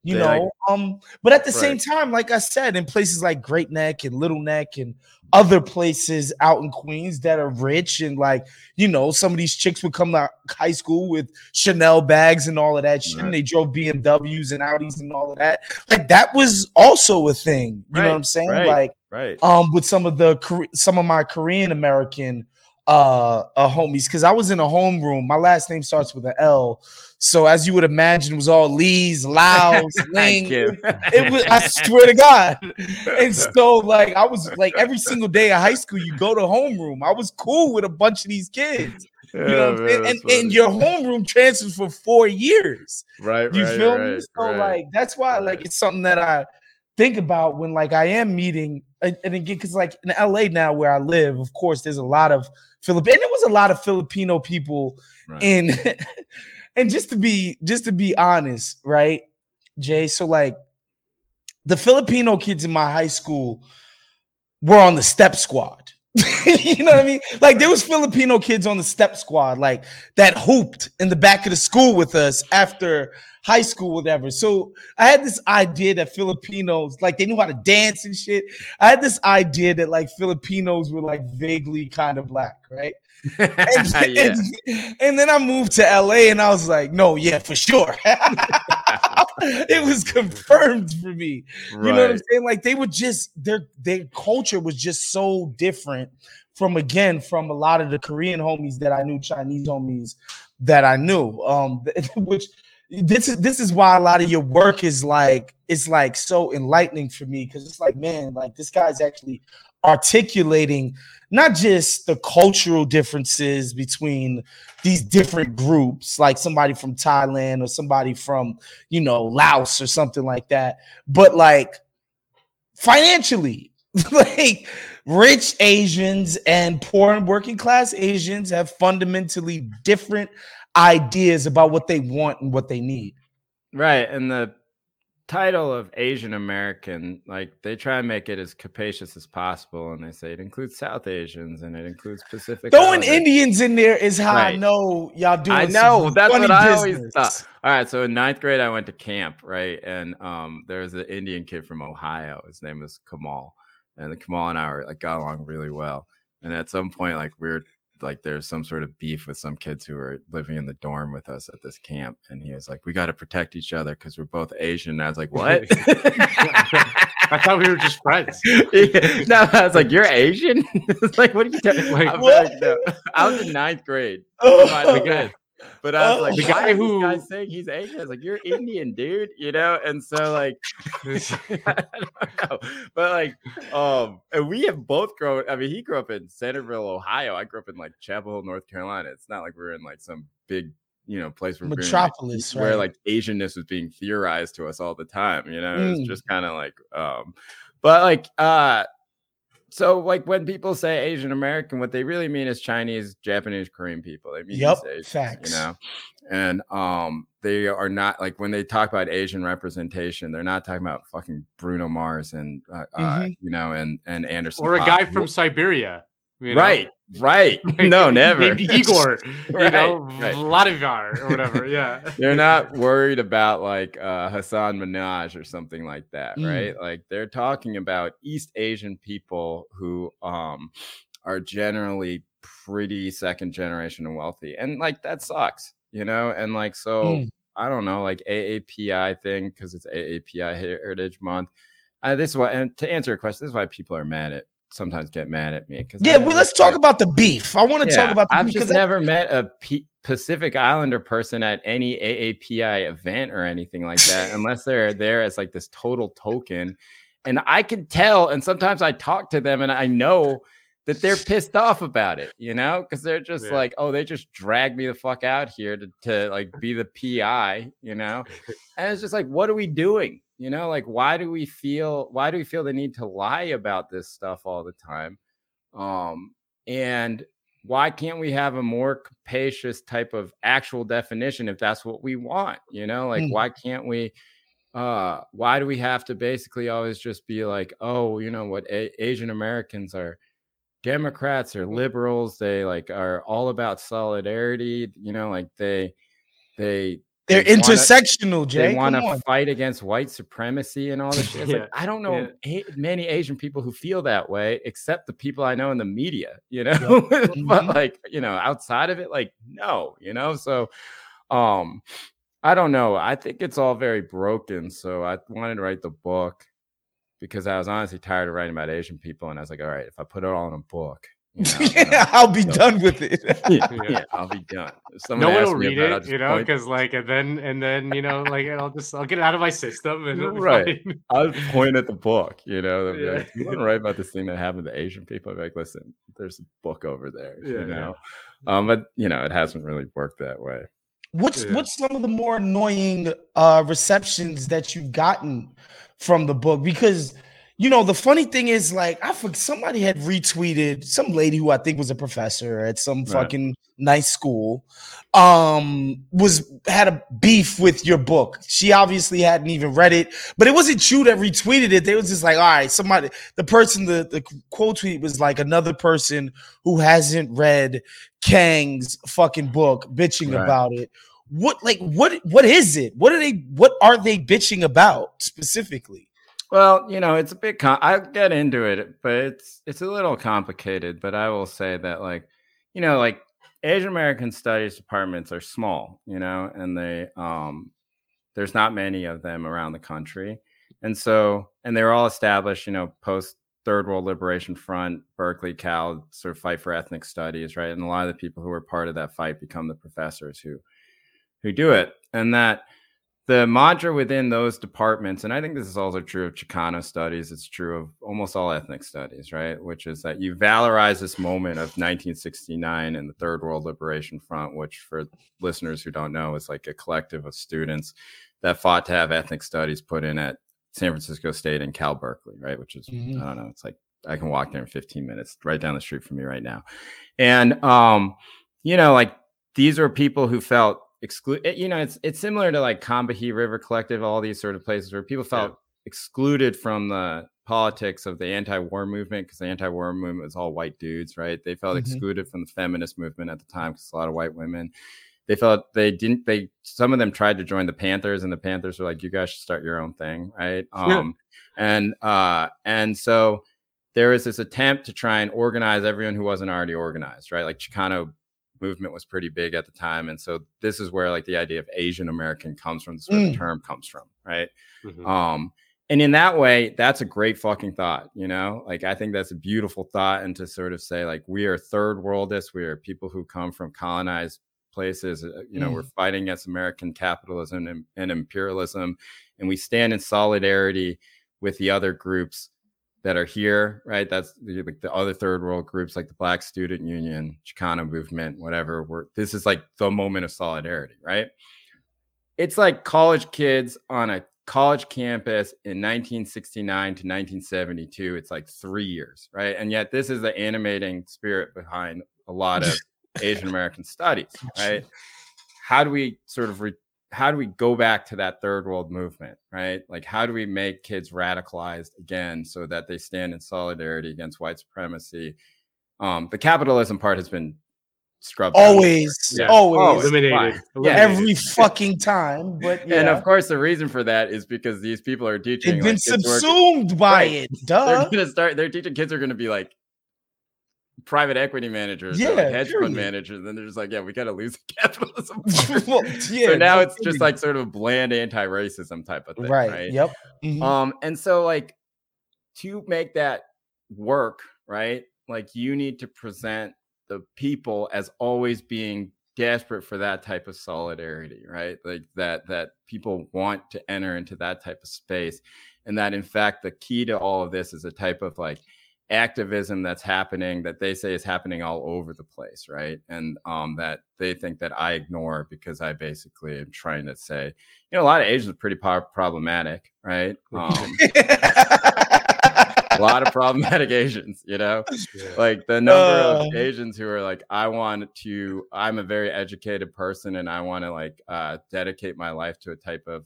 You know, um, but at the same time, like I said, in places like Great Neck and Little Neck and other places out in Queens that are rich and like, you know, some of these chicks would come to high school with Chanel bags and all of that shit. Right. And they drove BMWs and Audis and all of that. Like that was also a thing. You know what I'm saying? right. Like right. um with some of the some of my Korean American uh, uh homies because I was in a homeroom. My last name starts with an L, so as you would imagine, it was all Lee's, Laos, Ling. It was. I swear to God. And so, like, I was like every single day of high school, you go to homeroom. I was cool with a bunch of these kids. You know, I'm saying? and, and your homeroom transfers for four years. right, You right, feel me? So right. like that's why like it's something that I think about when like I am meeting and, and again because like in LA now where I live, of course, there's a lot of Filipino. There was a lot of Filipino people Right. in, and just to be just to be honest, right, Jay. So like the Filipino kids in my high school were on the step squad. you know what I mean? Like there was Filipino kids on the step squad, like that hooped in the back of the school with us after high school, whatever. So I had this idea that Filipinos, like they knew how to dance and shit. I had this idea that like Filipinos were like vaguely kind of black, right? And, yeah. and, and then I moved to LA and I was like, no, yeah, for sure. it was confirmed for me. You know what I'm saying? Like they were just their their culture was just so different from again from a lot of the Korean homies that I knew, Chinese homies that I knew. Um, which this is this is why a lot of your work is like it's like so enlightening for me because it's like man, like this guy's actually articulating not just the cultural differences between these different groups, like somebody from Thailand or somebody from, you know, Laos or something like that, but like financially, like rich Asians and poor and working class Asians have fundamentally different ideas about what they want and what they need. Right. And the title of Asian American, like they try and make it as capacious as possible. And they say it includes South Asians and it includes Pacific. Throwing. Indians in there is how I know y'all do. I know, that's what I always thought. All right. So in ninth grade, I went to camp, right? And um, there was an Indian kid from Ohio. His name was Kamal. And Kamal and I were like got along really well. And at some point, like we were like there's some sort of beef with some kids who are living in the dorm with us at this camp. And he was like, We gotta protect each other because we're both Asian. And I was like, What? I thought we were just friends. Yeah. no, I was like, You're Asian? it's like, what are you talking Like, I'm like, no. I was in ninth grade. Oh, the way. But I was like, The the guy guy who who- guy's saying he's Asian. I was like, you're Indian, dude. You know, and so like, I don't know, but like, um, and we have both grown. I mean, he grew up in Centerville, Ohio. I grew up in like Chapel Hill, North Carolina. It's not like we're in like some big, you know, place where we're Metropolis, where right. like Asianness was being theorized to us all the time. You know, it's Mm. just kind of like, um, but like, uh, so like when people say Asian American, what they really mean is Chinese, Japanese, Korean people. They mean Yep, Asians, facts. you know, and um, they are not like when they talk about Asian representation, they're not talking about fucking Bruno Mars and uh, uh, Mhm. you know and and Anderson or a Paak. guy from Siberia. you know? right, right. No, never. Igor, you Right, know, right. Vladivar or whatever. Yeah. they're not worried about like uh, Hasan Minhaj or something like that, Mm. right? Like they're talking about East Asian people who um, are generally pretty second generation and wealthy, and like that sucks, you know. And like so, Mm. I don't know, like AAPI thing because it's AAPI Heritage Month. Uh, this is why, and to answer your question, this is why people are mad at sometimes get mad at me because Yeah, well, let's talk about the beef. I want to talk about the I've beef just 'cause I- never met a P- Pacific Islander person at any AAPI event or anything like that, unless they're there as like this total token. And I can tell, and sometimes I talk to them, and I know that they're pissed off about it, you know, because they're just Yeah. like, oh, they just dragged me the fuck out here to, to like be the PI, you know, and it's just like, what are we doing? You know, like why do we feel why do we feel the need to lie about this stuff all the time? Um, and why can't we have a more capacious type of actual definition if that's what we want? You know, like mm. why can't we? Uh, why do we have to basically always just be like, oh, you know what, A- Asian Americans are Democrats or liberals? They like are all about solidarity. You know, like they they they're they intersectional, wanna, Jay. They want to fight against white supremacy and all this shit. yeah. like, I don't know yeah. many Asian people who feel that way, except the people I know in the media, you know. Yeah. mm-hmm. but like, you know, outside of it, like, no, you know. So um, I don't know. I think it's all very broken. So I wanted to write the book because I was honestly tired of writing about Asian people. And I was like, all right, if I put it all in a book, you know, yeah, I'll be done with it. yeah, yeah, I'll be done. no one will read it, you know, because like, and then, and then, you know, like, I'll just, I'll get it out of my system, and right. I'll point at the book, you know. Yeah. Like, you want to write about this thing that happened to Asian people? I'm like, listen, there's a book over there, yeah, you know. Yeah. Um, but you know, it hasn't really worked that way. What's yeah. what's some of the more annoying uh receptions that you've gotten from the book? Because you know, the funny thing is, like, I forget somebody had retweeted some lady who I think was a professor at some right. fucking nice school, um, was had a beef with your book. She obviously hadn't even read it, but it wasn't you that retweeted it. They was just like, all right, somebody, the person, the, the quote tweet was like another person who hasn't read Kang's fucking book bitching right. about it. What like what what is it? What are they what are they bitching about specifically? Well, you know, it's a bit. Com- I'll get into it, but it's it's a little complicated. But I will say that, like, you know, like Asian American studies departments are small, you know, and they um, there's not many of them around the country, and so and they're all established, you know, post Third World Liberation Front, Berkeley, Cal, sort of fight for ethnic studies, right? And a lot of the people who are part of that fight become the professors who who do it, and that the mantra within those departments, and I think this is also true of Chicano studies, it's true of almost all ethnic studies, right? Which is that you valorize this moment of 1969 and the Third World Liberation Front, which for listeners who don't know is like a collective of students that fought to have ethnic studies put in at San Francisco State and Cal Berkeley, right? Which is, mm-hmm. I don't know, it's like I can walk there in 15 minutes, right down the street from me right now. And, um, you know, like these are people who felt exclude you know it's it's similar to like Combahee River Collective, all these sort of places where people felt yeah. excluded from the politics of the anti-war movement because the anti-war movement was all white dudes, right? They felt mm-hmm. excluded from the feminist movement at the time because a lot of white women. They felt they didn't. They some of them tried to join the Panthers, and the Panthers were like, "You guys should start your own thing, right?" Um, and uh, and so there was this attempt to try and organize everyone who wasn't already organized, right? Like Chicano movement was pretty big at the time. And so this is where like the idea of Asian American comes from, this mm. term comes from, right? Mm-hmm. Um, and in that way, that's a great fucking thought, you know? Like I think that's a beautiful thought. And to sort of say, like, we are third worldists, we are people who come from colonized places, uh, you know, mm. we're fighting against American capitalism and, and imperialism, and we stand in solidarity with the other groups that are here, right? That's the, like the other third world groups, like the Black Student Union, Chicano movement, whatever. We're, this is like the moment of solidarity, right? It's like college kids on a college campus in 1969 to 1972. It's like three years, right? And yet, this is the animating spirit behind a lot of Asian American studies, right? How do we sort of re- how do we go back to that third world movement, right? Like, how do we make kids radicalized again so that they stand in solidarity against white supremacy? Um, the capitalism part has been scrubbed. Always, yeah. always, eliminated, eliminated. every fucking time. But yeah. and of course, the reason for that is because these people are teaching. They've been like, subsumed by right. it. Duh. They're gonna start. They're teaching kids are gonna be like private equity managers, yeah, like hedge fund managers, and they're just like, yeah, we got to lose capitalism. well, yeah, so now it's just like sort of bland anti-racism type of thing, right? right? Yep. Mm-hmm. Um, and so like to make that work, right? Like you need to present the people as always being desperate for that type of solidarity, right? Like that that people want to enter into that type of space, and that in fact the key to all of this is a type of like activism that's happening that they say is happening all over the place, right? And um, that they think that I ignore because I basically am trying to say, you know, a lot of Asians are pretty problematic, right? Um, a lot of problematic Asians, you know, yeah. like the number uh, of Asians who are like, I want to, I'm a very educated person and I want to like uh, dedicate my life to a type of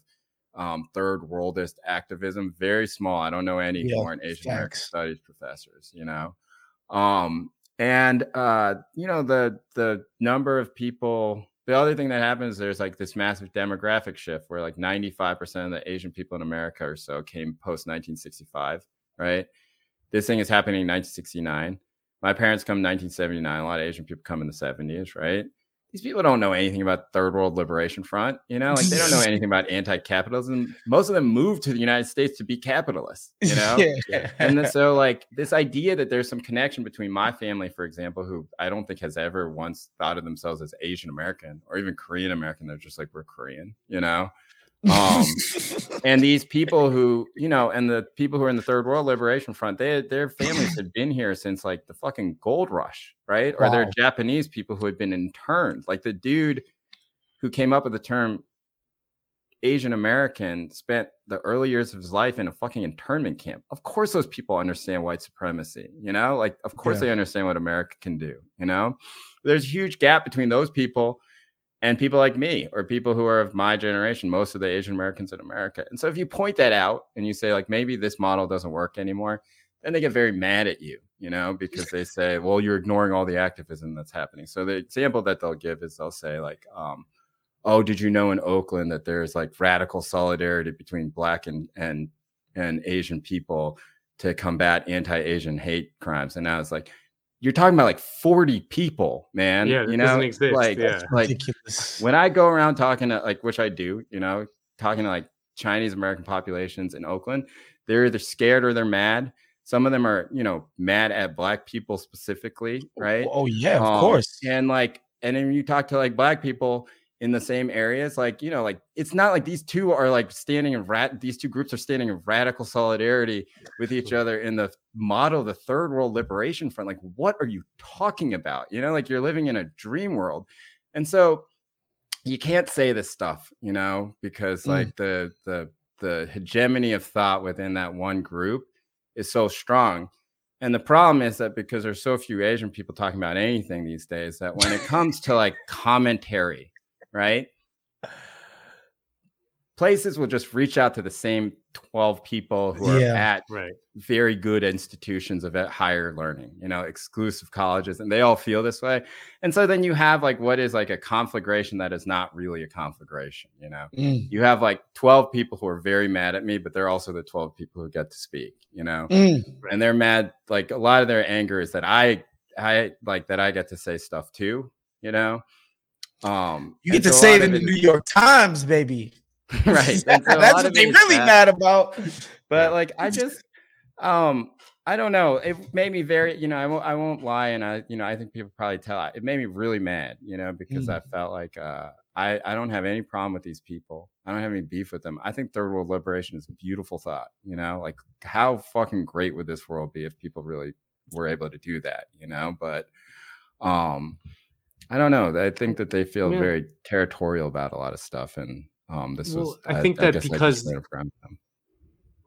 um, third worldist activism. Very small. I don't know any yeah, foreign Asian American studies professors, you know. Um, and uh, you know, the the number of people the other thing that happens there's like this massive demographic shift where like 95% of the asian people in america or so came post 1965 right this thing is happening in 1969 my parents come in 1979 a lot of asian people come in the 70s right these people don't know anything about third world liberation front you know? Like they don't know anything about anti-capitalism. Most of them moved to the united states to be capitalists you know? Yeah. and then, so like this idea that there's some connection between my family for example who i don't think has ever once thought of themselves as asian american or even korean american they're just like we're korean you know um, and these people who, you know, and the people who are in the Third World Liberation Front, they their families had been here since like the fucking gold rush, right? Wow. Or they're Japanese people who had been interned. Like the dude who came up with the term Asian American spent the early years of his life in a fucking internment camp. Of course, those people understand white supremacy, you know, like, of course, yeah. they understand what America can do, you know. There's a huge gap between those people and people like me or people who are of my generation most of the asian americans in america. And so if you point that out and you say like maybe this model doesn't work anymore then they get very mad at you you know because they say well you're ignoring all the activism that's happening. So the example that they'll give is they'll say like um, oh did you know in oakland that there's like radical solidarity between black and and and asian people to combat anti-asian hate crimes? And i was like you're talking about like 40 people, man. Yeah, you know, like yeah. like when I go around talking to like which I do, you know, talking to like Chinese American populations in Oakland, they're either scared or they're mad. Some of them are, you know, mad at black people specifically, right? Oh, oh yeah, of um, course. And like, and then you talk to like black people, in the same areas like you know like it's not like these two are like standing in rat these two groups are standing in radical solidarity with each other in the model the third world liberation front like what are you talking about? You know like you're living in a dream world. And so you can't say this stuff you know because mm. like the the the hegemony of thought within that one group is so strong. And the problem is that because there's so few Asian people talking about anything these days, that when it comes to like commentary right? Places will just reach out to the same 12 people who are yeah, at right. very good institutions of higher learning, you know, exclusive colleges, and they all feel this way. And so then you have like what is like a conflagration that is not really a conflagration, you know. Mm. You have like 12 people who are very mad at me, but they're also the 12 people who get to speak, you know. Mm. And they're mad like a lot of their anger is that I I like that I get to say stuff too, you know. Um, you get to say it in the New York Times, baby. right. That's, That's what they really mad about. But like, I just, um, I don't know. It made me very, you know, I won't, I won't lie, and I, you know, I think people probably tell. It made me really mad, you know, because mm. I felt like uh, I, I don't have any problem with these people. I don't have any beef with them. I think third world liberation is a beautiful thought. You know, like how fucking great would this world be if people really were able to do that? You know, but um, I don't know. I think that they feel yeah. very territorial about a lot of stuff, and um, this well, was. I think I, that I because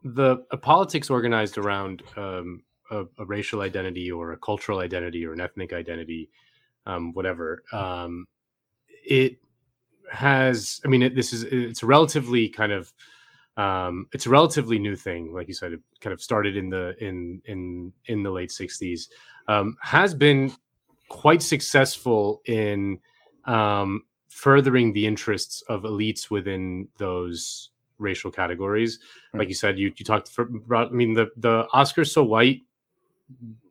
the politics organized around um, a, a, racial identity or a cultural identity or an ethnic identity, um, whatever, um, it has. I mean, it, this is it's a relatively kind of um, it's a relatively new thing. Like you said, it kind of started in the in in in the late '60s. Um, has been quite successful in um, furthering the interests of elites within those racial categories. Right. Like you said, you you talked for, I mean the the Oscars so white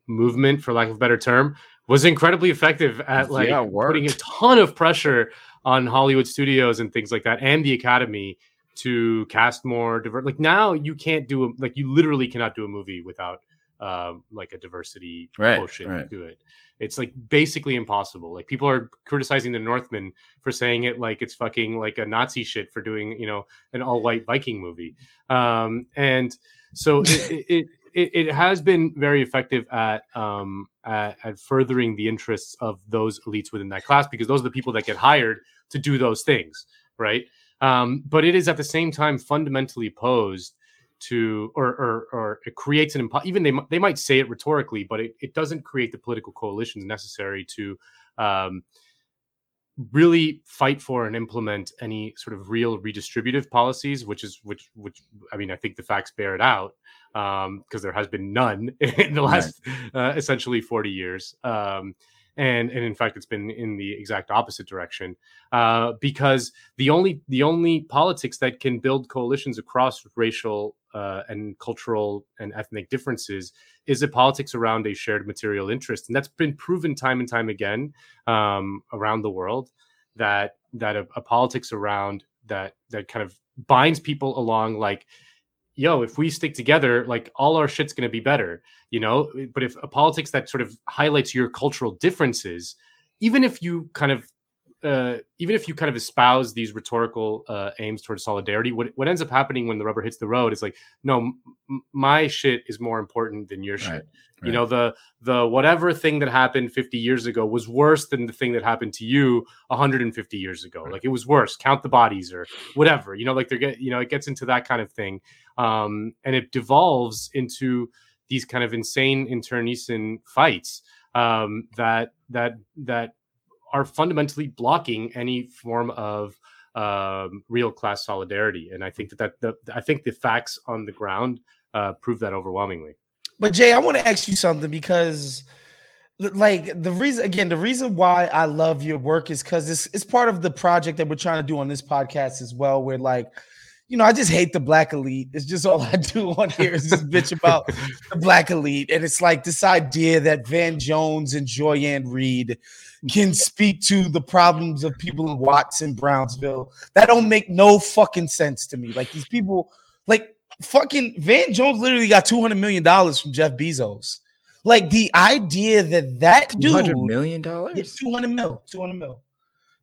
movement, for lack of a better term, was incredibly effective at like yeah, putting a ton of pressure on Hollywood studios and things like that, and the Academy to cast more diverse. Like now, you can't do a, like you literally cannot do a movie without um, like a diversity right, quotient right. to it. It's like basically impossible. Like people are criticizing the Northman for saying it like it's fucking like a Nazi shit for doing you know an all white Viking movie. Um, and so it, it, it, it has been very effective at um at, at furthering the interests of those elites within that class because those are the people that get hired to do those things, right? Um, but it is at the same time fundamentally opposed to or or, or it creates an impo- even they they might say it rhetorically, but it, it doesn't create the political coalitions necessary to um, really fight for and implement any sort of real redistributive policies, which is which which I mean I think the facts bear it out because um, there has been none in the last uh, essentially forty years. Um, and and in fact it's been in the exact opposite direction uh, because the only the only politics that can build coalitions across racial uh, and cultural and ethnic differences is a politics around a shared material interest. And that's been proven time and time again um, around the world that that a, a politics around that that kind of binds people along like yo, if we stick together, like all our shit's going to be better, you know? But if a politics that sort of highlights your cultural differences, even if you kind of uh, even if you kind of espouse these rhetorical uh, aims towards solidarity, what what ends up happening when the rubber hits the road is like, no, m- my shit is more important than your shit. Right, right. You know, the the whatever thing that happened 50 years ago was worse than the thing that happened to you 150 years ago. Right. Like it was worse. Count the bodies or whatever. You know, like they're get you know, it gets into that kind of thing, um, and it devolves into these kind of insane internecine fights um, that that that are fundamentally blocking any form of um, real class solidarity. And I think that, that the, I think the facts on the ground uh, prove that overwhelmingly. But Jay, I want to ask you something because, like, the reason again, the reason why I love your work is because it's it's part of the project that we're trying to do on this podcast as well. Where like, you know, I just hate the black elite. It's just all I do on here is just bitch about the black elite, and it's like this idea that Van Jones and Joy-Ann Reid can speak to the problems of people in Watts and Brownsville. That don't make no fucking sense to me. Like these people, like fucking Van Jones literally got two hundred million dollars from Jeff Bezos. Like the idea that that dude, hundred million dollars, two hundred mil, two hundred mil,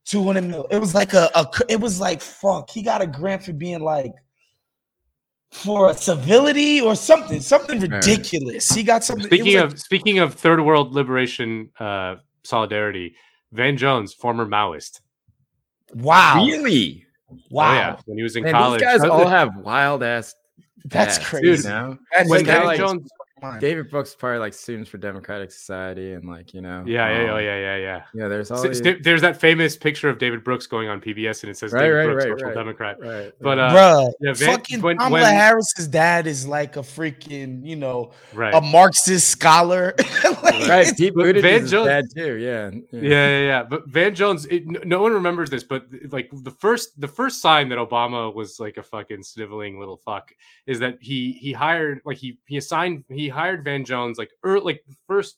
two hundred mil. It was like a, a, it was like fuck. He got a grant for being like for a civility or something, something ridiculous. He got something. Speaking of like, speaking of third world liberation uh, solidarity. Van Jones, former Maoist. Wow. Really? Wow. Oh, yeah. When he was in Man, college. These guys all have wild ass. That's crazy. Dude, you know? when Van Jones David Brooks probably like Students for Democratic Society and like you know. Yeah, yeah, um, yeah, yeah, yeah. Yeah, there's all. So, there's that famous picture of David Brooks going on PBS and it says right, David right, Brooks, right, social right, Democrat. Right. But uh, Bruh, yeah, Van, fucking when, Kamala when, Harris's dad is like a freaking, you know, right. a Marxist scholar. like, right. Pete Buttigieg Van Jones, dad too. Yeah. Yeah. Yeah, yeah, yeah. But Van Jones, it, no one remembers this, but like the first, the first sign that Obama was like a fucking sniveling little fuck is that he he hired like he he assigned he hired Van Jones like early like first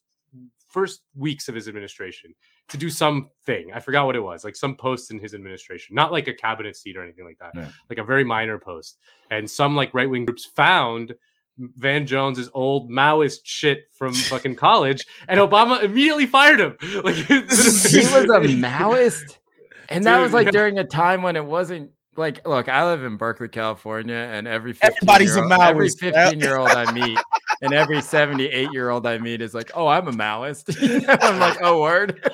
first weeks of his administration to do something. I forgot what it was, like some post in his administration, not like a cabinet seat or anything like that, yeah. like a very minor post. And some like right wing groups found Van Jones's old Maoist shit from fucking college, and Obama immediately fired him. Like he was a Maoist, and that Dude, was like yeah. during a time when it wasn't like look, I live in Berkeley, California, and every everybody's a Maoist. Every 15 year old I meet, and every 78 year old I meet is like, oh, I'm a Maoist. I'm like, oh, word.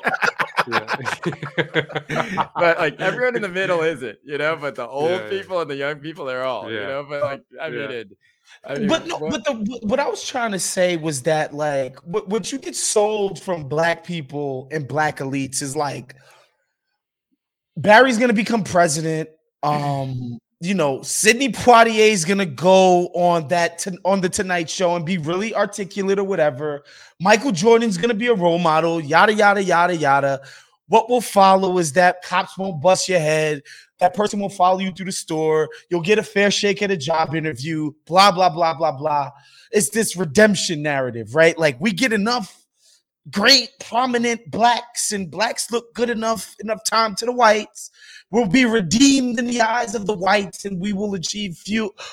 but like everyone in the middle isn't, you know. But the old yeah, people yeah. and the young people, they're all, yeah. you know. But like, I mean, it, I mean, but no, what? but the what I was trying to say was that like what, what you get sold from black people and black elites is like Barry's gonna become president. Um, you know, Sidney Poitier is gonna go on that to, on the Tonight Show and be really articulate or whatever. Michael Jordan's gonna be a role model. Yada yada yada yada. What will follow is that cops won't bust your head. That person will follow you through the store. You'll get a fair shake at a job interview. Blah blah blah blah blah. It's this redemption narrative, right? Like we get enough great prominent blacks and blacks look good enough enough time to the whites will be redeemed in the eyes of the whites and we will achieve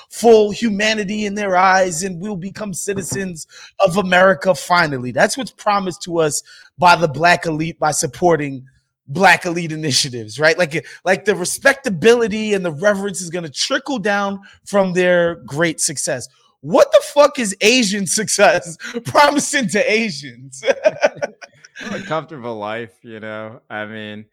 full humanity in their eyes and we'll become citizens of America finally. That's what's promised to us by the black elite by supporting black elite initiatives, right? Like like the respectability and the reverence is going to trickle down from their great success. what the fuck is Asian success promising to Asians? a comfortable life, you know. I mean,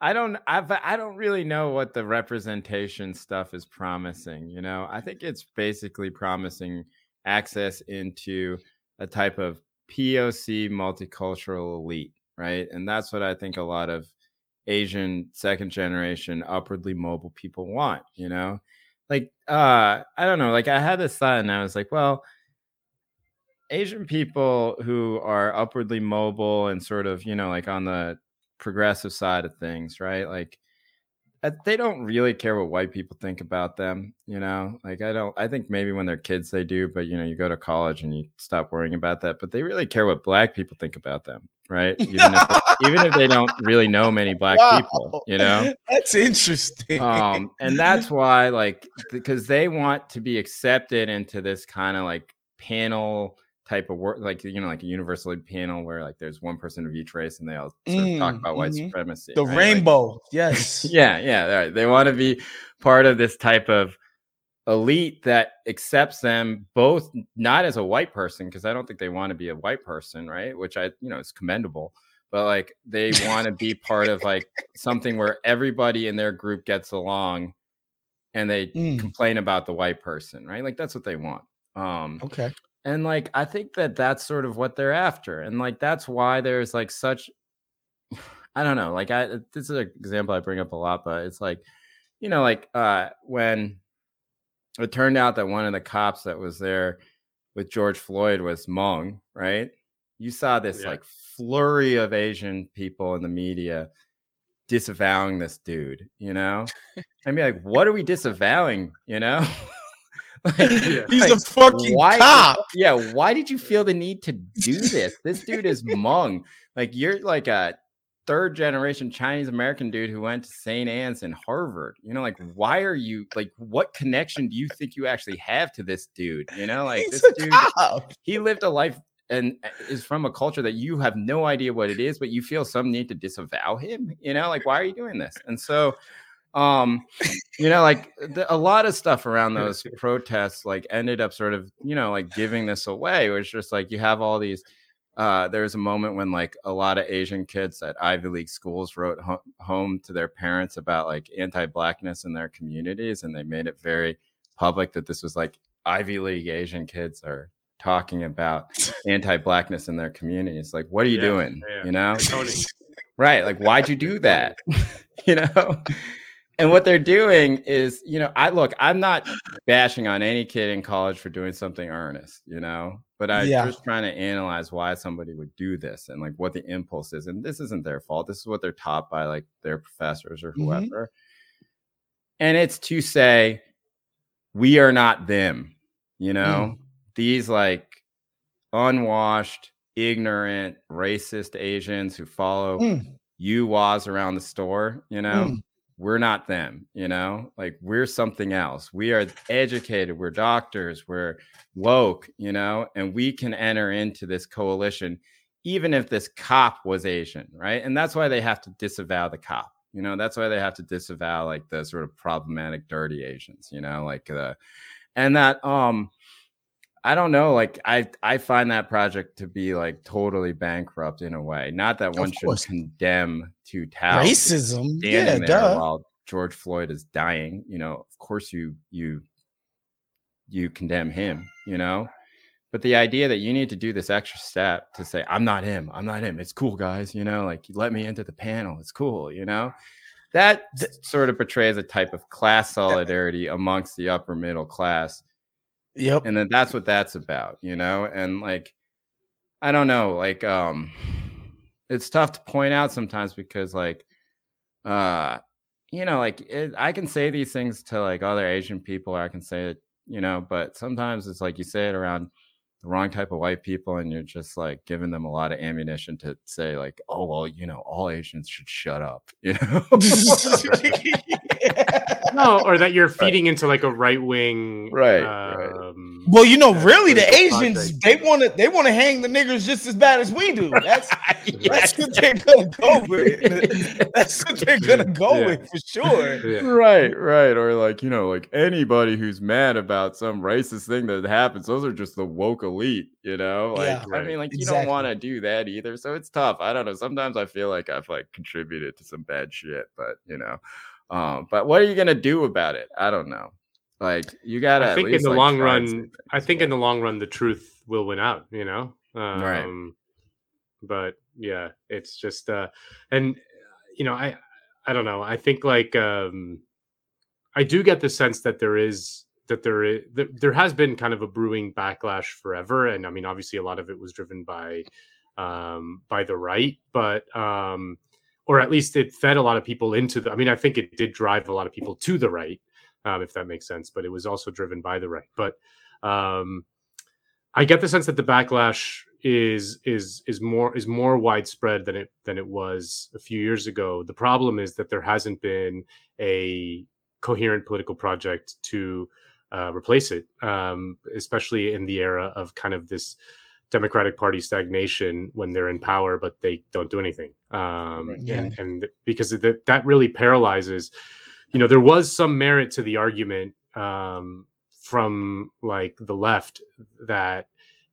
I don't I I don't really know what the representation stuff is promising, you know. I think it's basically promising access into a type of POC multicultural elite, right? And that's what I think a lot of Asian second generation upwardly mobile people want, you know? Like uh I don't know, like I had this thought and I was like, well, Asian people who are upwardly mobile and sort of, you know, like on the progressive side of things, right? Like uh, they don't really care what white people think about them, you know? Like I don't I think maybe when they're kids they do, but you know, you go to college and you stop worrying about that, but they really care what black people think about them, right? Even if even if they don't really know many black wow. people, you know? That's interesting. Um and that's why like because they want to be accepted into this kind of like panel type of work, like you know, like a universal panel where like there's one person of each race and they all sort of talk mm, about white mm-hmm. supremacy. The right? rainbow, like, yes, yeah, yeah. Right. They want to be part of this type of elite that accepts them both not as a white person because I don't think they want to be a white person, right? Which I you know is commendable. But like they want to be part of like something where everybody in their group gets along and they mm. complain about the white person, right? Like that's what they want. Um, okay. And like I think that that's sort of what they're after. And like that's why there's like such I don't know, like I this is an example I bring up a lot, but it's like you know like uh when it turned out that one of the cops that was there with George Floyd was Hmong, right? You saw this yeah. like flurry of Asian people in the media disavowing this dude, you know? I mean, like, what are we disavowing, you know? Like, yeah. He's like, a fucking why, cop. Yeah, why did you feel the need to do this? This dude is Hmong. Like you're like a third generation Chinese American dude who went to St. Anne's and Harvard. You know, like why are you like what connection do you think you actually have to this dude? You know, like He's this dude cop. he lived a life and uh, is from a culture that you have no idea what it is, but you feel some need to disavow him. You know, like why are you doing this? And so um you know like the, a lot of stuff around those protests like ended up sort of you know like giving this away it's just like you have all these uh there's a moment when like a lot of asian kids at ivy league schools wrote ho- home to their parents about like anti-blackness in their communities and they made it very public that this was like ivy league asian kids are talking about anti-blackness in their communities. Like what are you yeah, doing? yeah. you know? Right like why'd you do that? You know and what they're doing is, you know, I look, I'm not bashing on any kid in college for doing something earnest, you know, but I'm yeah. just trying to analyze why somebody would do this and like what the impulse is. And this isn't their fault. This is what they're taught by like their professors or mm-hmm. whoever. Mm-hmm. And it's to say, we are not them, you know, mm. these like unwashed, ignorant, racist Asians who follow mm. you was around the store, you know. Mm we're not them, you know, like we're something else. We are educated, we're doctors, we're woke, you know, and we can enter into this coalition, even if this cop was Asian, right? And that's why they have to disavow the cop, you know, that's why they have to disavow like the sort of problematic, dirty Asians, you know, like the, and that, um, I don't know. Like I, I find that project to be like totally bankrupt in a way. Not that one should condemn to racism. Yeah, duh. while George Floyd is dying. You know, of course you you you condemn him. You know, but the idea that you need to do this extra step to say I'm not him, I'm not him. It's cool, guys. You know, like let me into the panel. It's cool. You know, that sort of portrays a type of class solidarity amongst the upper middle class Yep. And then that's what that's about, you know? And like, I don't know, like, um, it's tough to point out sometimes because, like, uh, you know, like it, I can say these things to like other Asian people, or I can say it, you know, but sometimes it's like you say it around the wrong type of white people, and you're just like giving them a lot of ammunition to say, like, oh, well, you know, all Asians should shut up, you know? no, or that you're feeding right. into like a right wing right, um, Well, you know, really, the Asians they want to they want to hang the niggers just as bad as we do. That's that's what they're gonna go with. That's what they're gonna go yeah. with for sure. Yeah. Right, right. Or like you know, like anybody who's mad about some racist thing that happens, those are just the woke elite. You know, like yeah, right. I mean, like exactly. you don't want to do that either. So it's tough. I don't know. Sometimes I feel like I've like contributed to some bad shit, but you know. Um, but what are you gonna do about it? I don't know. Like you gotta. I think in the like long run, I think in the long run, the truth will win out. You know, um, right? But yeah, it's just uh, and you know, I I don't know. I think like um, I do get the sense that there is that there is there has been kind of a brewing backlash forever, and I mean, obviously, a lot of it was driven by um, by the right, but um, or at least it fed a lot of people into the. I mean, I think it did drive a lot of people to the right um, if that makes sense. But it was also driven by the right. But um, I get the sense that the backlash is is is more is more widespread than it than it was a few years ago. The problem is that there hasn't been a coherent political project to uh, replace it, um, especially in the era of kind of this Democratic Party stagnation when they're in power, but they don't do anything. Um, yeah. and, and because that that really paralyzes you know, there was some merit to the argument um, from like the left that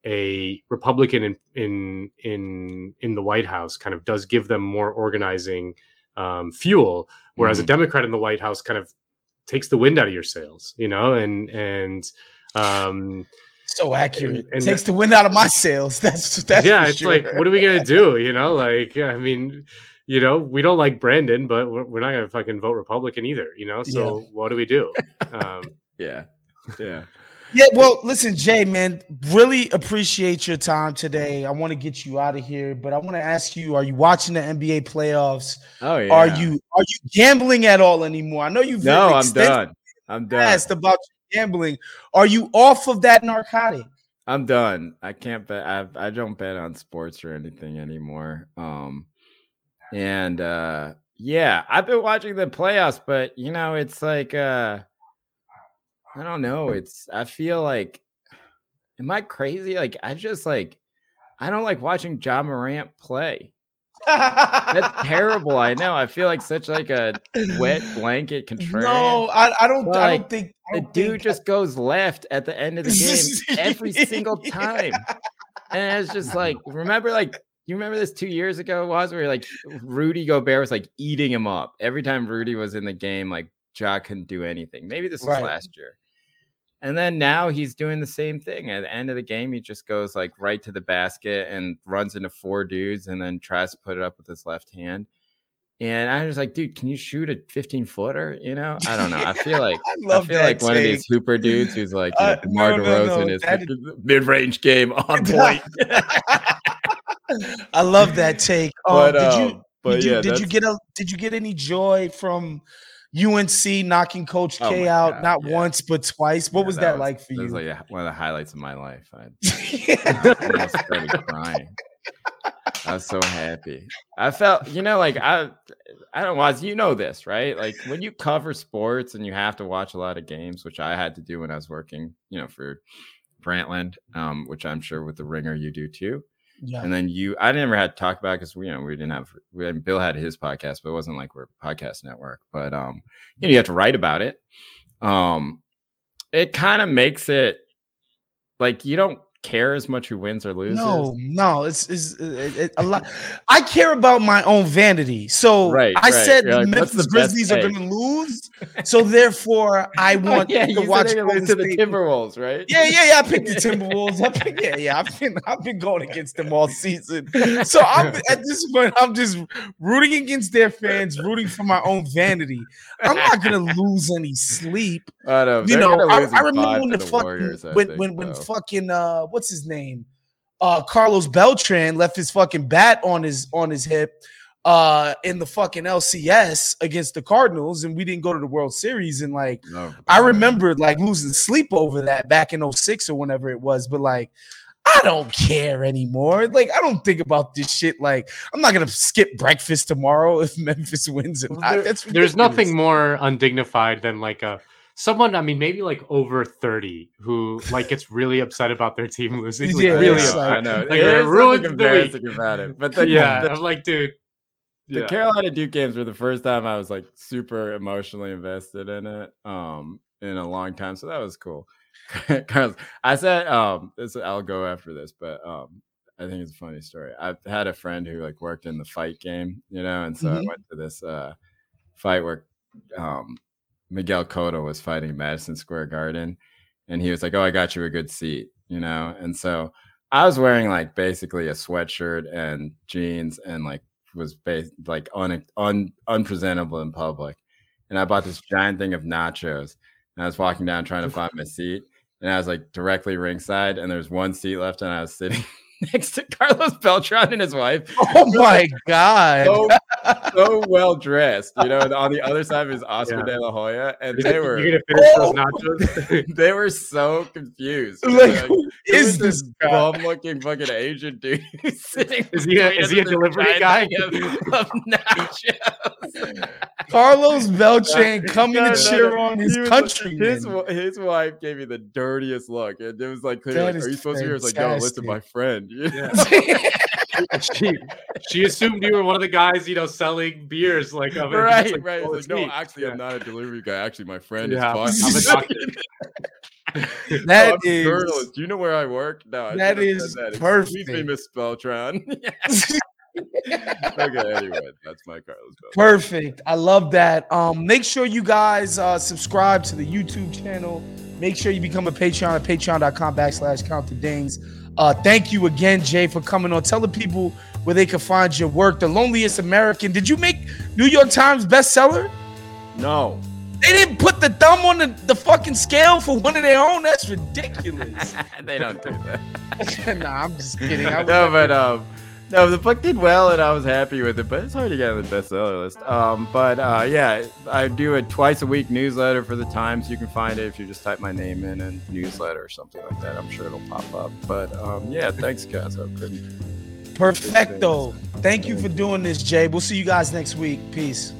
a Republican in in in in the White House kind of does give them more organizing um, fuel, whereas mm-hmm. a Democrat in the White House kind of takes the wind out of your sails, you know, and and um, so accurate. And, and takes the wind out of my sails. That's that's yeah. It's sure. like, what are we gonna do? You know, like I mean, you know, we don't like Brandon, but we're, we're not going to fucking vote Republican either, you know? So yeah. what do we do? Um, yeah. Yeah. Yeah, well, listen, Jay, man, really appreciate your time today. I want to get you out of here, but I want to ask you: Are you watching the NBA playoffs? Oh yeah. Are you are you gambling at all anymore? I know you've no, I'm done. I'm done. Asked about gambling. Are you off of that narcotic? I'm done. I can't bet. I I don't bet on sports or anything anymore. Um, and uh yeah, I've been watching the playoffs, but you know, it's like uh I don't know. It's I feel like am I crazy? Like I just like I don't like watching Ja Morant play. That's terrible. I know. I feel like such like a wet blanket contrarian. No, I, I don't. Like, I don't think I don't the dude think just goes left at the end of the game every single time, yeah. and it's just like remember like you remember this two years ago was where like Rudy Gobert was like eating him up every time Rudy was in the game. Like Ja couldn't do anything. Maybe this was right. last year. And then now he's doing the same thing. At the end of the game, he just goes like right to the basket and runs into four dudes and then tries to put it up with his left hand. And I was like, dude, can you shoot a 15 footer? You know, I don't know. I feel like I, I feel like take. one of these hooper dudes who's like you know, uh, DeMar no, DeRozan no, no. is is... mid range game on point. I love that take. Um, but, did you? Um, but did you, yeah, did you get a? Did you get any joy from UNC knocking Coach oh K out God, not yeah. once but twice? What yeah, was that, that was, like for you? was like one of the highlights of my life. I, I almost started crying. I was so happy. I felt, you know, like I, I don't was you know this, right? Like when you cover sports and you have to watch a lot of games, which I had to do when I was working, you know, for Grantland, um, which I'm sure with the Ringer you do too. Yeah. And then you, I never had to talk about because we, you know, we didn't have, we had, Bill had his podcast, but it wasn't like we're a podcast network. But um, you know, you have to write about it. Um, it kind of makes it like you don't care as much who wins or loses. No, no, it's, it's it, it, a lot. I care about my own vanity. So right, I right. said the like, Memphis Grizzlies are going to lose. So therefore, I oh, want yeah, to watch to the Timberwolves, right? Yeah, yeah, yeah. I picked the Timberwolves. I picked, yeah, yeah. I've been I've been going against them all season. So I'm at this point, I'm just rooting against their fans, rooting for my own vanity. I'm not going to lose any sleep. I know. You know, I, I, remember when the, the fucking Warriors, when think, when when fucking uh what's his name? Uh, Carlos Beltran left his fucking bat on his on his hip uh in the fucking LCS against the Cardinals and we didn't go to the World Series and like no, I remember like losing sleep over that back in 06 or whenever it was but like I don't care anymore. Like I don't think about this shit. Like I'm not gonna skip breakfast tomorrow if Memphis wins. It. There, there's nothing more undignified than like a someone, I mean, maybe like over 30 who like gets really upset about their team losing. Like, Yeah, really upset. I know. Like, it ruins the week. about it. But the, yeah, the, I'm like, dude. the Yeah. Carolina Duke games were the first time I was like super emotionally invested in it um in a long time. So that was cool. I said um this I'll go after this, but um I think it's a funny story. I've had a friend who like worked in the fight game, you know, and so I Mhm. went to this uh fight where um Miguel Cotto was fighting Madison Square Garden and he was like, Oh, I got you a good seat, you know, and so I was wearing like basically a sweatshirt and jeans and like was bas- like un, un unpresentable in public. And I bought this giant thing of nachos. And I was walking down trying to find my seat. And I was like directly ringside, and there was one seat left, and I was sitting next to Carlos Beltran and his wife. Oh my god. So, so well dressed, you know. And on the other side was Oscar Yeah. De La Hoya, and they were gonna finish those oh! nachos. they were so confused. Like, Like, who who is is this this guy? bum looking fucking Asian dude sitting? Is he a- is he a delivery guy? thing Of, of nachos. Carlos Beltran coming No, to no, cheer no. on his He was- countrymen. His his wife gave me the dirtiest look, and it was like, clearly, That like, "Are you supposed to be?" here?" I was like, "No, listen, fantastic. my friend." You know? she, she assumed you were one of the guys, you know, selling beers. Like, of right, like, right. oh, like, no, actually, Yeah. I'm not a delivery guy. Actually, my friend Yeah, is I'm a doctor. That No, I'm is- journalist. Do you know where I work? No, I That should've said is that. Excuse me, perfect. Miss Beltran. okay, anyway, that's my Carlos Beltran. Perfect. I love that. Um, make sure you guys uh, subscribe to the YouTube channel. Make sure you become a Patreon at patreon.com backslash count the dings. Uh, thank you again, Jay, for coming on. Tell the people where they can find your work. The Loneliest American. Did you make New York Times bestseller? No, They didn't put the thumb on the, the fucking scale for one of their own. That's ridiculous. they don't do that. nah, I'm just kidding. I no, would but um, no, the book did well, and I was happy with it. But it's hard to get on the bestseller list. Um, but uh, yeah, I do a twice a week newsletter for the Times. You can find it if you just type my name in and newsletter or something like that. I'm sure it'll pop up. But um, yeah, thanks, guys. I couldn't. Perfecto. Thank you for doing this, Jay. We'll see you guys next week. Peace.